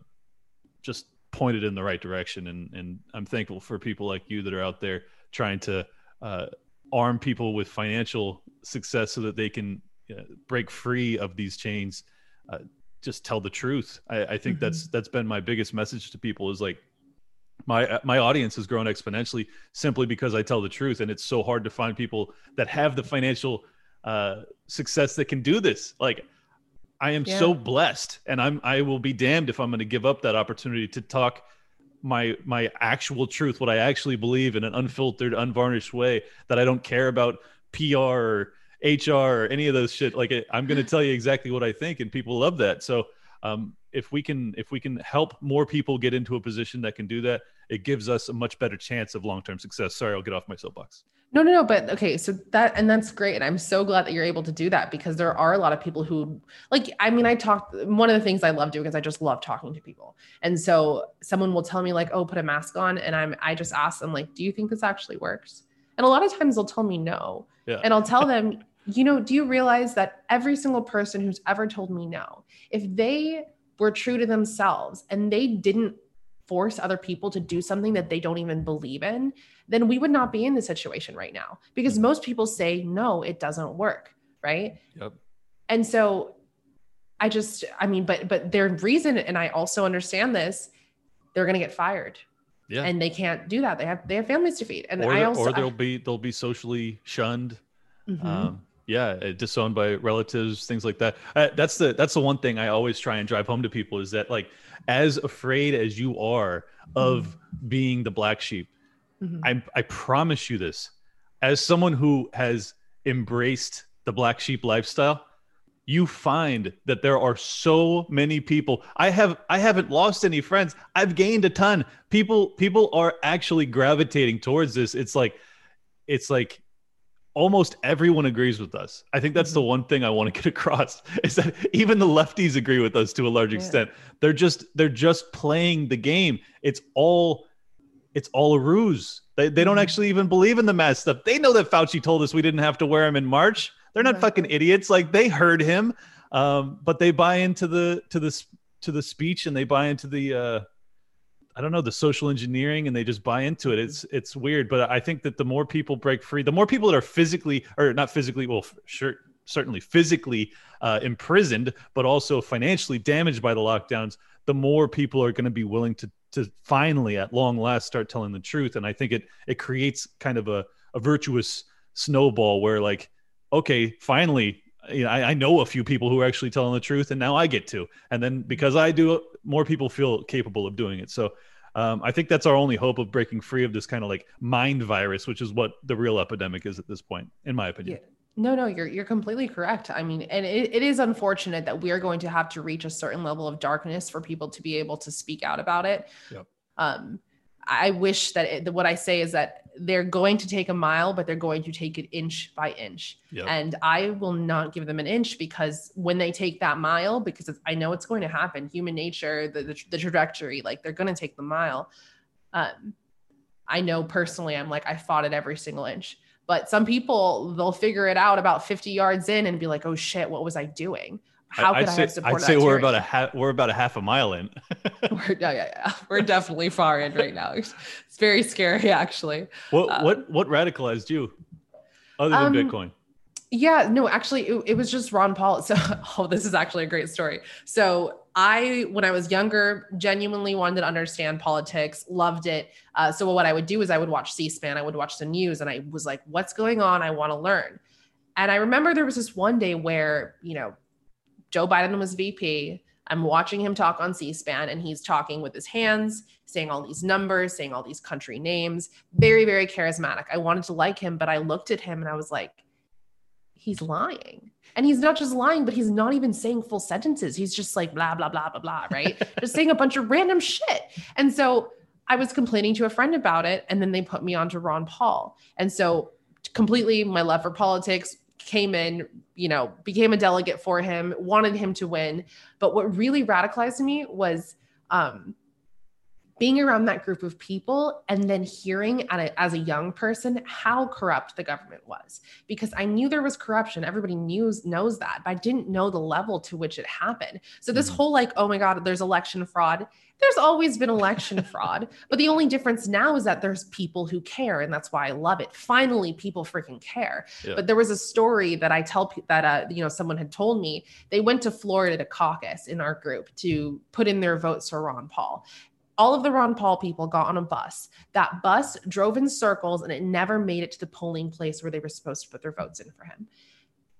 just pointed in the right direction. And, and I'm thankful for people like you that are out there trying to uh, arm people with financial success so that they can uh, break free of these chains. Uh, just tell the truth. I, I think mm-hmm. that's that's been my biggest message to people is like my uh, my audience has grown exponentially simply because I tell the truth, and it's so hard to find people that have the financial uh, success that can do this. Like, I am yeah. so blessed, and I'm I will be damned if I'm going to give up that opportunity to talk my my actual truth, what I actually believe in an unfiltered, unvarnished way that I don't care about PR or HR or any of those shit. Like, I'm going to tell you exactly what I think, and people love that. So. Um, if we can if we can help more people get into a position that can do that it gives us a much better chance of long-term success sorry i'll get off my soapbox no no no but okay so that and that's great and i'm so glad that you're able to do that because there are a lot of people who like i mean i talk one of the things i love doing is i just love talking to people. And so someone will tell me like oh put a mask on and i'm i just ask them like do you think this actually works? And a lot of times they'll tell me no. Yeah. and i'll tell them you know do you realize that every single person who's ever told me no if they were true to themselves and they didn't force other people to do something that they don't even believe in, then we would not be in this situation right now because most people say, no, it doesn't work. Right. Yep. And so I just, I mean, but, but their reason, and I also understand this, they're going to get fired. Yeah. And they can't do that. They have, they have families to feed. And or I also, or they'll I, be, they'll be socially shunned. Mm-hmm. Um, yeah uh, disowned by relatives things like that. Uh, that's the that's the one thing i always try and drive home to people is that like as afraid as you are of mm-hmm. being the black sheep mm-hmm. I, I promise you this as someone who has embraced the black sheep lifestyle you find that there are so many people. I have i haven't lost any friends. I've gained a ton. People people are actually gravitating towards this. It's like it's like almost everyone agrees with us. I think that's mm-hmm. the one thing I want to get across is that even the lefties agree with us to a large yeah. extent. They're just they're just playing the game. It's all it's all a ruse. They they don't mm-hmm. actually even believe in the mask stuff. They know that Fauci told us we didn't have to wear them in March. They're not fucking idiots. Like they heard him, um, but they buy into the to the to the speech and they buy into the uh, I don't know the social engineering and they just buy into it. It's it's weird, but I think that the more people break free, the more people that are physically or not physically, well, sure, certainly physically uh, imprisoned, but also financially damaged by the lockdowns, the more people are going to be willing to to finally, at long last, start telling the truth. And I think it it creates kind of a a virtuous snowball where like, okay, finally. You know, I, I know a few people who are actually telling the truth, and now I get to. And then because I do more people feel capable of doing it. So um, I think that's our only hope of breaking free of this kind of like mind virus, which is what the real epidemic is at this point, in my opinion. Yeah. No, no, you're you're completely correct. I mean, and it, it is unfortunate that we are going to have to reach a certain level of darkness for people to be able to speak out about it. Yep. Um, I wish that it, what I say is that they're going to take a mile, but they're going to take it inch by inch. Yep. And I will not give them an inch because when they take that mile, because I know it's going to happen, human nature, the, the, the trajectory, like they're going to take the mile. Um, I know personally, I'm like, I fought it every single inch. But some people, they'll figure it out about 50 yards in and be like, oh shit, what was I doing? How I'd could say, I have? I'd say we're about a half, we're about a half a mile in. we're, yeah, yeah, yeah. We're definitely far in right now. It's, it's very scary, actually. What um, what what radicalized you, other than um, Bitcoin? Yeah, no, actually, it, it was just Ron Paul. So, oh, this is actually a great story. So, I, when I was younger, genuinely wanted to understand politics, loved it. Uh, so, what I would do is I would watch C-SPAN, I would watch the news, and I was like, "What's going on? I want to learn." and I remember there was this one day where, you know, Joe Biden was VP. I'm watching him talk on C SPAN and he's talking with his hands, saying all these numbers, saying all these country names. Very, very charismatic. I wanted to like him, but I looked at him and I was like, he's lying. And he's not just lying, but he's not even saying full sentences. He's just like blah, blah, blah, blah, blah, right? just saying a bunch of random shit. And so I was complaining to a friend about it. And then they put me onto Ron Paul. And so completely my love for politics came in, you know, became a delegate for him, wanted him to win. But what really radicalized me was um, being around that group of people and then hearing a, as a young person how corrupt the government was. Because i knew there was corruption. Everybody knew knows that but i didn't know the level to which it happened. So this mm-hmm. whole like oh my god there's election fraud. There's always been election fraud. But the only difference now is that there's people who care and that's why i love it. Finally people freaking care. Yeah. but there was a story that i tell pe- that uh, you know someone had told me. They went to florida to caucus in our group to put in their votes for ron paul all of the Ron Paul people got on a bus. That bus drove in circles and it never made it to the polling place where they were supposed to put their votes in for him.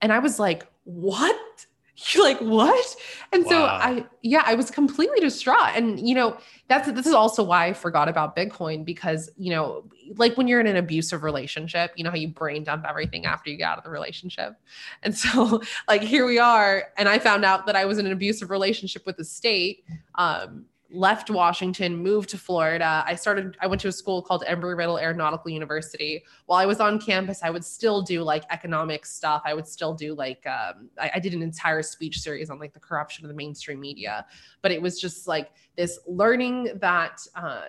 And I was like, what? You're like, what? And wow. so I, yeah, I was completely distraught. And, you know, that's, this is also why I forgot about Bitcoin because, you know, like when you're in an abusive relationship, you know how you brain dump everything after you get out of the relationship. And so, like, here we are. And I found out that I was in an abusive relationship with the state. Um, left Washington, moved to Florida. I started, I went to a school called Embry Riddle Aeronautical University. While I was on campus, I would still do like economic stuff. I would still do like, um, I, I did an entire speech series on like the corruption of the mainstream media. But it was just like this learning that, uh,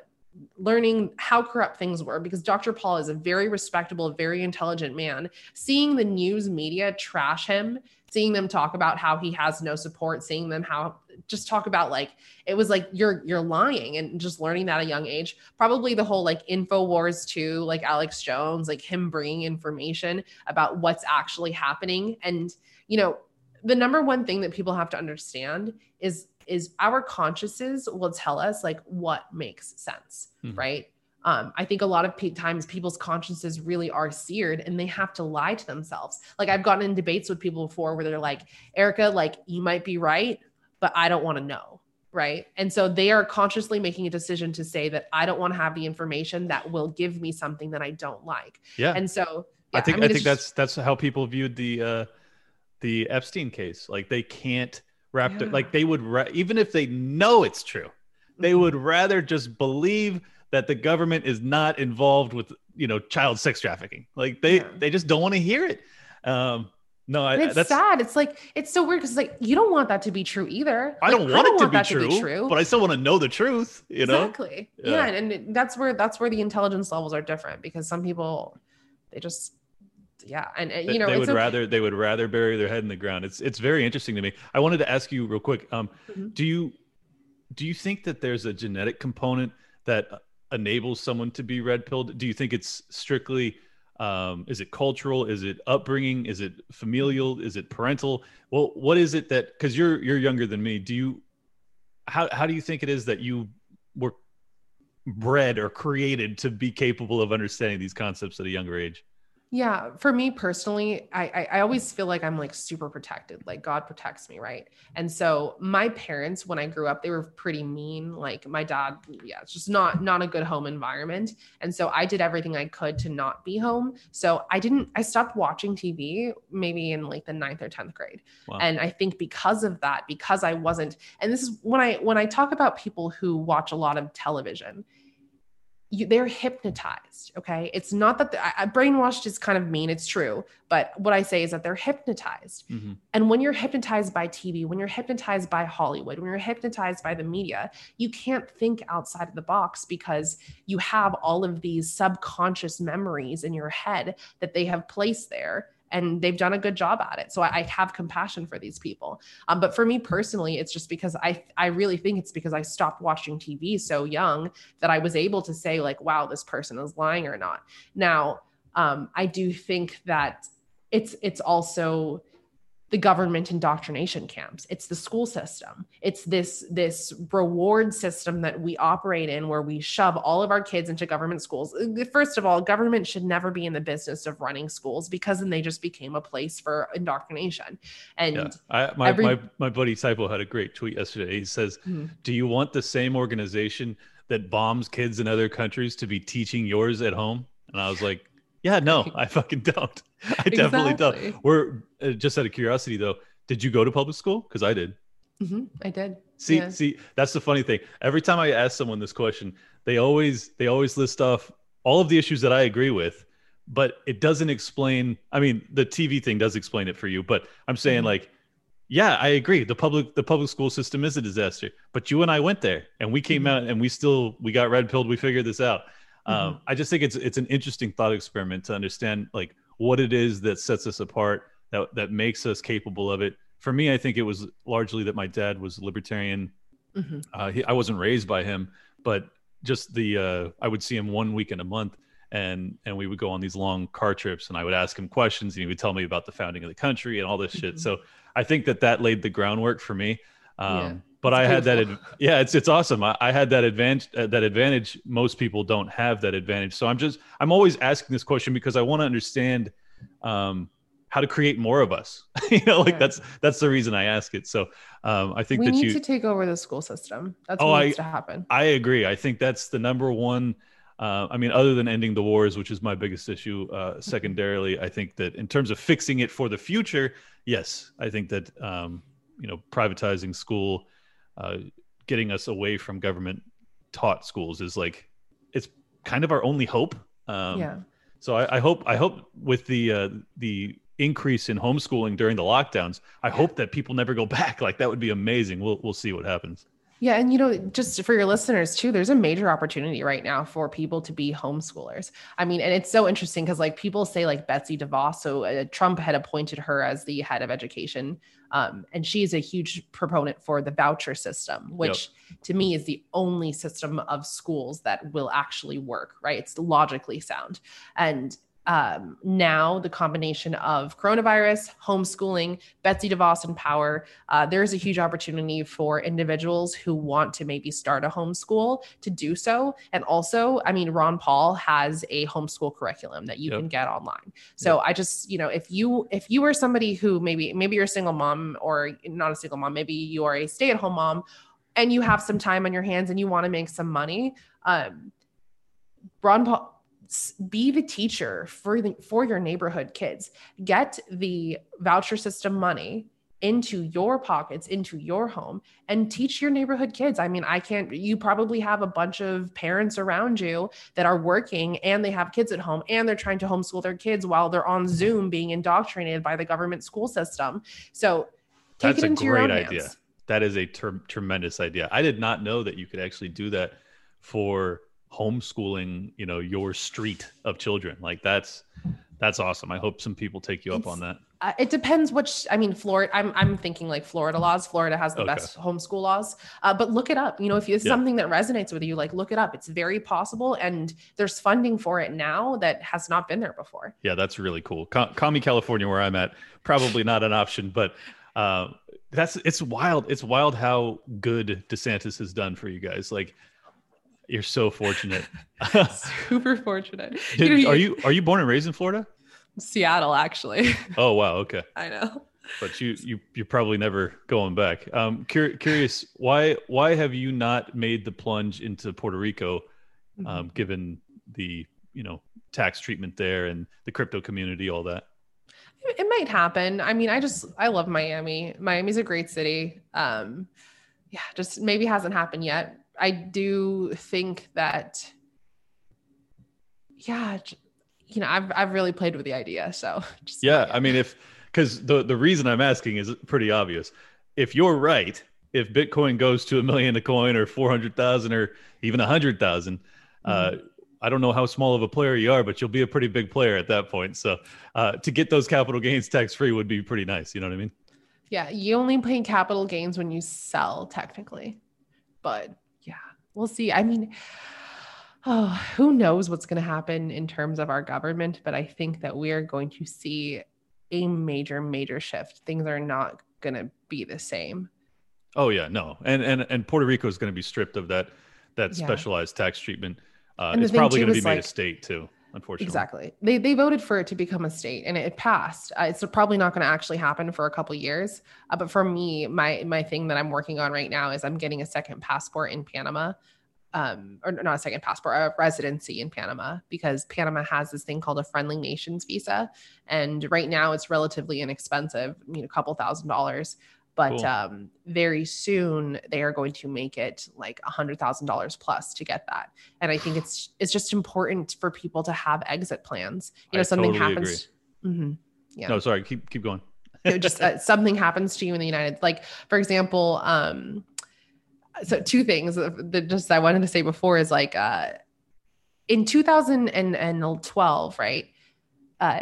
learning how corrupt things were because Dr. Paul is a very respectable, very intelligent man. Seeing the news media trash him, seeing them talk about how he has no support, seeing them how just talk about like it was like you're you're lying and just learning that at a young age. Probably the whole like info wars too, like Alex Jones, like him bringing information about what's actually happening and you know, the number one thing that people have to understand is is our consciences will tell us like what makes sense, mm-hmm. right? Um, I think a lot of pe- times people's consciences really are seared and they have to lie to themselves. Like I've gotten in debates with people before where they're like, Eryka, like you might be right, but I don't want to know. Right. And so they are consciously making a decision to say that I don't want to have the information that will give me something that I don't like. Yeah. And so yeah, I think I, mean, I think just, that's that's how people viewed the uh the Epstein case. Like they can't wrap yeah. like they would ra- even if they know it's true, they mm-hmm. would rather just believe that the government is not involved with you know child sex trafficking. Like they yeah. they just don't want to hear it. Um, no, I, it's that's sad. It's like it's so weird because like you don't want that to be true either. I don't want I don't it to, want be true, to, be true, but I still want to know the truth. You know exactly. Yeah. yeah, and that's where that's where the intelligence levels are different because some people they just yeah, and, and you know they would okay. rather they would rather bury their head in the ground. It's it's very interesting to me. I wanted to ask you real quick. Um, mm-hmm. do you do you think that there's a genetic component that enables someone to be red pilled? Do you think it's strictly um, is it cultural? Is it upbringing? Is it familial? Is it parental? Well, what is it that because you're you're younger than me? Do you how how do you think it is that you were bred or created to be capable of understanding these concepts at a younger age? Yeah, for me personally, I, I, I always feel like I'm like super protected, like God protects me, right? And so my parents, when I grew up, they were pretty mean. Like my dad, yeah, it's just not not a good home environment. And so I did everything I could to not be home. So I didn't. I stopped watching TV maybe in like the ninth or tenth grade. Wow. And I think because of that, because I wasn't, and this is when I when I talk about people who watch a lot of television you, they're hypnotized. Okay. It's not that the, I, brainwashed is kind of mean. It's true. But what I say is that they're hypnotized. Mm-hmm. And when you're hypnotized by TV, when you're hypnotized by Hollywood, when you're hypnotized by the media, you can't think outside of the box because you have all of these subconscious memories in your head that they have placed there and they've done a good job at it. So I, I have compassion for these people. Um, but for me personally, it's just because I I really think it's because I stopped watching TV so young that I was able to say like, wow, this person is lying or not. Now, um, I do think that it's it's also the government indoctrination camps it's the school system it's this this reward system that we operate in where we shove all of our kids into government schools first of all government should never be in the business of running schools because then they just became a place for indoctrination and Yeah, I, my, every- my my buddy Typo had a great tweet yesterday. He says, Mhm. "Do you want the same organization that bombs kids in other countries to be teaching yours at home?" And I was like, "Yeah, no, I fucking don't. I definitely Exactly. don't." We're uh, just out of curiosity though. Did you go to public school? Because I did. Mhm, i did See, Yeah. see, that's the funny thing. Every time I ask someone this question, they always they always list off all of the issues that I agree with, but it doesn't explain. I mean, the TV thing does explain it for you, but I'm saying Mhm. like, yeah, I agree. The public the public school system is a disaster, but you and I went there, and we came Mhm. out, and we still we got red pilled. We figured this out. Mm-hmm. Um, I just think it's it's an interesting thought experiment to understand like what it is that sets us apart, that that makes us capable of it. For me, I think it was largely that my dad was libertarian Mhm. uh, he, I wasn't raised by him, but just the uh, I would see him one weekend a month, and and we would go on these long car trips, and I would ask him questions, and he would tell me about the founding of the country and all this shit. Mhm. So I think that that laid the groundwork for me. Um, Yeah, but it's I had that, ad- yeah, it's it's awesome. I, I had that advantage. Uh, that advantage. Most people don't have that advantage. So I'm just I'm always asking this question because I want to understand. Um, how to create more of us you know like that's that's the reason i ask it so um i think we that need you to take over the school system that's Oh, what I- needs to happen I agree. I think that's the number one. Uh, I mean, other than ending the wars, which is my biggest issue, uh, secondarily, I think that in terms of fixing it for the future, yes, I think that um, you know privatizing school, uh, getting us away from government taught schools is like it's kind of our only hope. Um, yeah So I, I hope I hope with the uh, the increase in homeschooling during the lockdowns, I hope that people never go back. Like that would be amazing. We'll we'll see what happens. Yeah, and you know, just for your listeners too, there's a major opportunity right now for people to be homeschoolers. I mean, and it's so interesting because like people say like Betsy DeVos, so uh, Trump had appointed her as the head of education, um, and she's a huge proponent for the voucher system, which to me is the only system of schools that will actually work. Right? It's logically sound, and um, now the combination of coronavirus, homeschooling, Betsy DeVos in power, uh, there's a huge opportunity for individuals who want to maybe start a homeschool to do so. And also, I mean, Ron Paul has a homeschool curriculum that you Yep. can get online. So I just, you know, if you if you are somebody who maybe maybe you're a single mom or not a single mom, maybe you are a stay at home mom, and you have some time on your hands and you want to make some money, um, Ron Paul be the teacher for the for your neighborhood kids get the voucher system money into your pockets into your home and teach your neighborhood kids i mean i can't you probably have a bunch of parents around you that are working and they have kids at home and they're trying to homeschool their kids while they're on zoom being indoctrinated by the government school system so take That's it a into your own great idea. hands. That is a ter- tremendous idea. I did not know that you could actually do that for homeschooling, you know, your street of children. Like that's that's awesome. I hope some people take you up on that. Uh, it depends which i mean florida i'm, I'm thinking like florida laws florida has the Okay. best homeschool laws uh, but look it up you know if it's Yeah. something that resonates with you like look it up it's very possible and there's funding for it now that has not been there before Yeah, that's really cool. Call, call me California, where I'm at. Probably not an option, but uh, that's it's wild. It's wild how good DeSantis has done for you guys. Like, you're so fortunate. super fortunate Did- You know, are you are you born and raised in Florida? seattle actually Oh wow, okay. i know but you you you're probably never going back. Um, cur- curious why why have you not made the plunge into Puerto Rico, Mm-hmm. um, given the you know tax treatment there and the crypto community, all that? it it might happen i mean i just i love miami miami's a great city um yeah just maybe hasn't happened yet i do think that yeah you know i've, I've really played with the idea so just Yeah. I mean if because the the reason I'm asking is pretty obvious. If you're right, if Bitcoin goes to a million a coin or four hundred thousand or even a hundred thousand, uh, I don't know how small of a player you are, but you'll be a pretty big player at that point. So uh, to get those capital gains tax free would be pretty nice. You know what I mean? yeah you only pay capital gains when you sell technically but we'll see i mean oh who knows what's going to happen in terms of our government but i think that we are going to see a major, major shift. Things are not going to be the same. Oh yeah, no, and and and Puerto Rico is going to be stripped of that that Yeah. specialized tax treatment. Uh, it's probably going to be made a state too, unfortunately. Exactly. They they voted for it to become a state, and it passed. Uh, it's probably not going to actually happen for a couple years. Uh, but for me, my my thing that I'm working on right now is I'm getting a second passport in Panama, um, or not a second passport, a residency in Panama, because Panama has this thing called a friendly nations visa, and right now it's relatively inexpensive, I mean, a couple thousand dollars. But Cool. um, very soon they are going to make it like a hundred thousand dollars plus to get that and i think it's it's just important for people to have exit plans you know I something totally happens Mhm. yeah. No, sorry. Keep keep going. Just uh, something happens to you in the united like for example um so two things that just i wanted to say before is like uh in 2012 right uh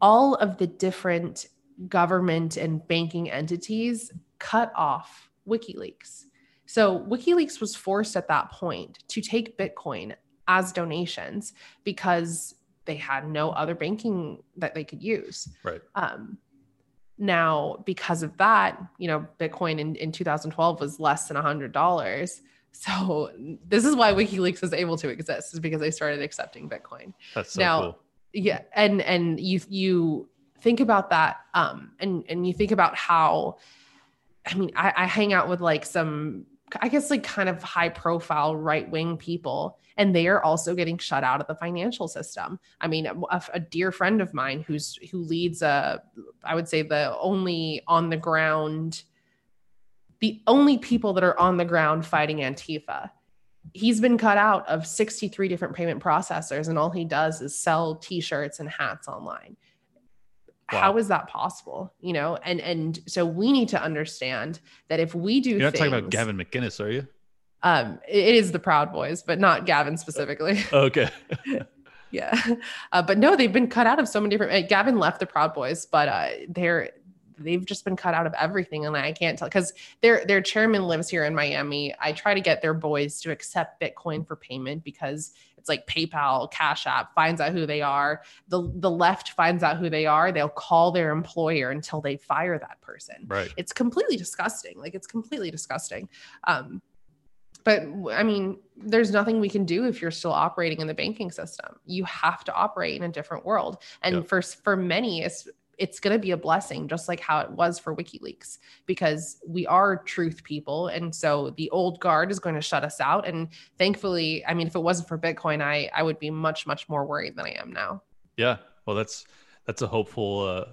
all of the different government and banking entities cut off wikileaks so wikileaks was forced at that point to take bitcoin as donations because they had no other banking that they could use Right. um, now, because of that, you know, Bitcoin in, in 2012 was less than $100. So this is why WikiLeaks was able to exist, is because they started accepting Bitcoin. That's so Now- cool. Yeah, and and you you think about that, um, and and you think about how, I mean, I, I hang out with like some, I guess like kind of high profile right wing people, and they are also getting shut out of the financial system. I mean, a, a dear friend of mine who's who leads a, I would say the only on the ground, the only people that are on the ground fighting Antifa he's been cut out of 63 different payment processors and all he does is sell t-shirts and hats online Wow. how is that possible you know and and so we need to understand that if we do You're not talking about Gavin McInnes, are you? um it it is the proud boys but not gavin specifically Okay. yeah uh, but no they've been cut out of so many different uh, gavin left the proud boys but uh they're they've just been cut out of everything and i can't tell because their their chairman lives here in miami i try to get their boys to accept bitcoin for payment because it's like paypal cash app finds out who they are. The the left finds out who they are. They'll call their employer until they fire that person. Right. it's completely disgusting. Like it's completely disgusting. Um but I mean there's nothing we can do if you're still operating in the banking system. You have to operate in a different world. And Yep. for for many it's going to be a blessing just like how it was for wikileaks because we are truth people and so the old guard is going to shut us out and thankfully i mean if it wasn't for bitcoin i i would be much much more worried than i am now Yeah. Well, that's that's a hopeful. Uh,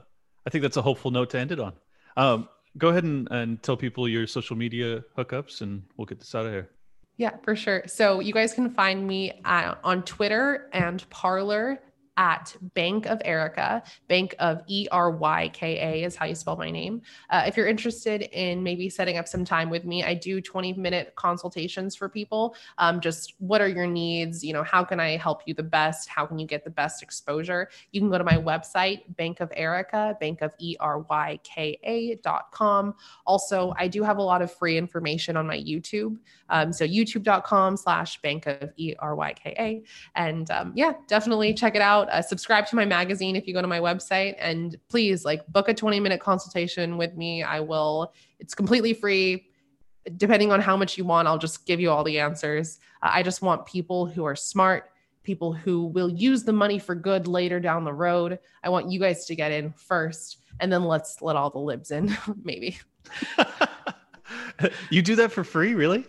I think that's a hopeful note to end it on. Um, go ahead and, and tell people your social media hookups, and we'll get this out of here. Yeah, for sure. So you guys can find me uh, on Twitter and Parler at Bank of Eryka. Bank of E R Y K A is how you spell my name. Uh, if you're interested in maybe setting up some time with me, I do 20 minute consultations for people. Um, just what are your needs? You know, how can I help you the best? How can you get the best exposure? You can go to my website, Bank of Eryka, Bank of E R Y K A dot com. Also, I do have a lot of free information on my YouTube. Um, so youtube.com slash bank of E-R-Y-K-A. And um, yeah, definitely check it out. Uh, subscribe to my magazine if you go to my website and please like book a 20 minute consultation with me. I will, it's completely free. Depending on how much you want, I'll just give you all the answers. Uh, I just want people who are smart, people who will use the money for good later down the road. I want you guys to get in first and then let's let all the libs in, maybe. you do that for free, really?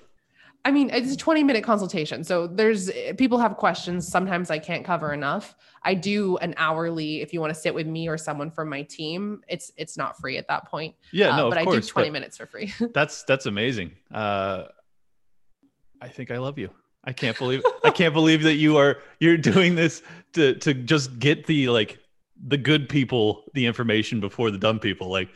I mean, it's a 20 minute consultation. So there's people have questions. Sometimes I can't cover enough. I do an hourly if you want to sit with me or someone from my team. It's it's not free at that point. Yeah. Uh, no, but of I do 20 minutes for free. That's that's amazing. Uh, I think I love you. I can't believe I can't believe that you are you're doing this to to just get the like the good people the information before the dumb people. Like,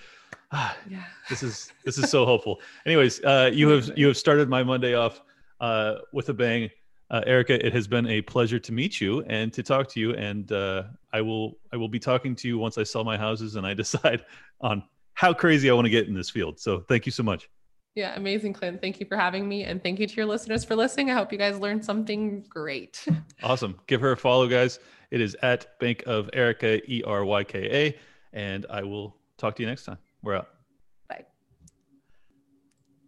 yeah. this is this is so hopeful. Anyways, uh, you have you have started my Monday off uh, with a bang, uh, Eryka. It has been a pleasure to meet you and to talk to you. And uh, I will I will be talking to you once I sell my houses and I decide on how crazy I want to get in this field. So thank you so much. Yeah, amazing, Clint. Thank you for having me. And thank you to your listeners for listening. I hope you guys learned something great. Awesome. Give her a follow, guys. It is at Bank of Eryka E R Y K A. and I will talk to you next time. We're out. Bye.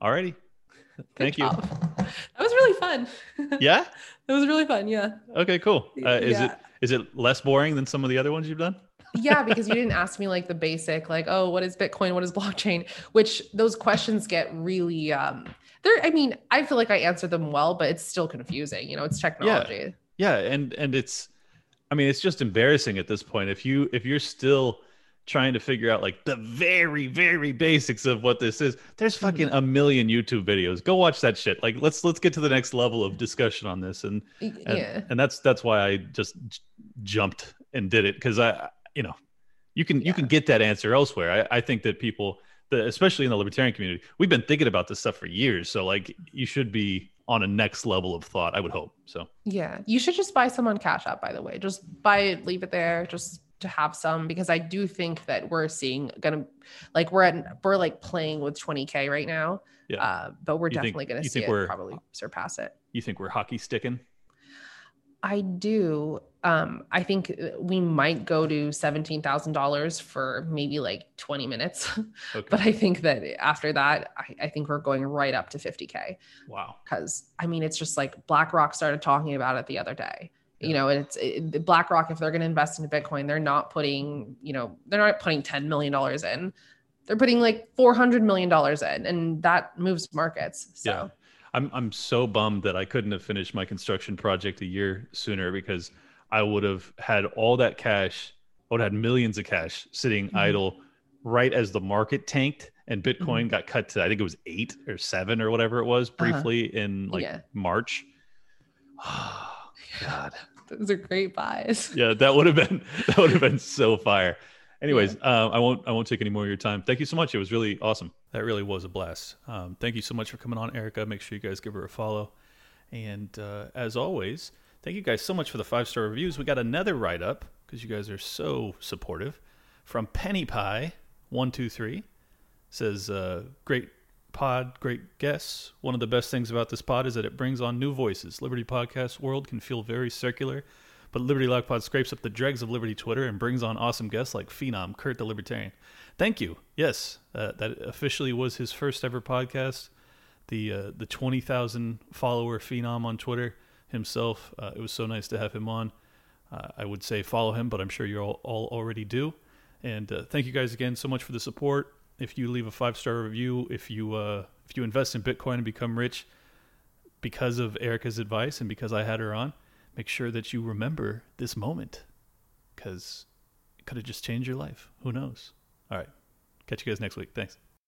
Alrighty. Good Thank you. That was really fun. Yeah. It was really fun. Yeah. Okay. Cool. Uh, is it Yeah. is it less boring than some of the other ones you've done? yeah, because you didn't ask me like the basic, like, oh, what is Bitcoin? What is blockchain? Which those questions get really um they're I mean, I feel like I answered them well, but it's still confusing. You know, it's technology. Yeah. Yeah, and and it's, I mean, it's just embarrassing at this point. If you if you're still trying to figure out like the very very basics of what this is, there's Mm-hmm. fucking a million YouTube videos. Go watch that shit. Like let's let's get to the next level of discussion on this, and and, yeah. and that's that's why I just j- jumped and did it because I you know you can you can get that answer elsewhere. I, I think that people, the, especially in the libertarian community, we've been thinking about this stuff for years. So like you should be on a next level of thought. I would hope so. Yeah. You should just buy some on Cash App, by the way. Just buy it, leave it there, just to have some because I do think that we're seeing gonna like we're at we're like playing with 20k right now. Yeah. Uh, but we're You think- definitely gonna you see think it we're- probably surpass it. You think we're hockey sticking? I do. Um, I think we might go to seventeen thousand dollars for maybe like twenty minutes, Okay. but I think that after that, I, I think we're going right up to fifty k. wow. Because I mean, it's just like BlackRock started talking about it the other day. You know, it's it, BlackRock if they're going to invest into Bitcoin, they're not putting you know they're not putting ten million dollars in. They're putting like four hundred million dollars in, and that moves markets. So Yeah. I'm I'm so bummed that I couldn't have finished my construction project a year sooner because I would have had all that cash, I would have had millions of cash sitting Mhm. idle right as the market tanked and Bitcoin Mm-hmm. got cut to I think it was eight or seven or whatever it was briefly in like Uh-huh. Yeah. March. God. those are great buys. Yeah, that would have been that would have been so fire. Anyways, uh, I won't I won't take any more of your time. Thank you so much. It was really awesome. That really was a blast. Um, thank you so much for coming on, Eryka. Make sure you guys give her a follow. And uh, as always, thank you guys so much for the five star reviews. We got another write up because you guys are so supportive from Penny Pie one two three says uh, great pod, great guests. One of the best things about this pod is that it brings on new voices. Liberty Podcast World can feel very circular, but Liberty Lock Pod scrapes up the dregs of Liberty Twitter and brings on awesome guests like Phenom, Kurt the Libertarian. Thank you. Yes, uh, that officially was his first ever podcast. The uh, the twenty thousand follower Phenom on Twitter himself. Uh, it was so nice to have him on. Uh, I would say follow him, but I'm sure you all, all already do. And uh, thank you guys again so much for the support. If you leave a five star review, if you uh, if you invest in Bitcoin and become rich because of Eryka's advice and because I had her on, make sure that you remember this moment because it could have just changed your life. Who knows? All right, catch you guys next week. Thanks.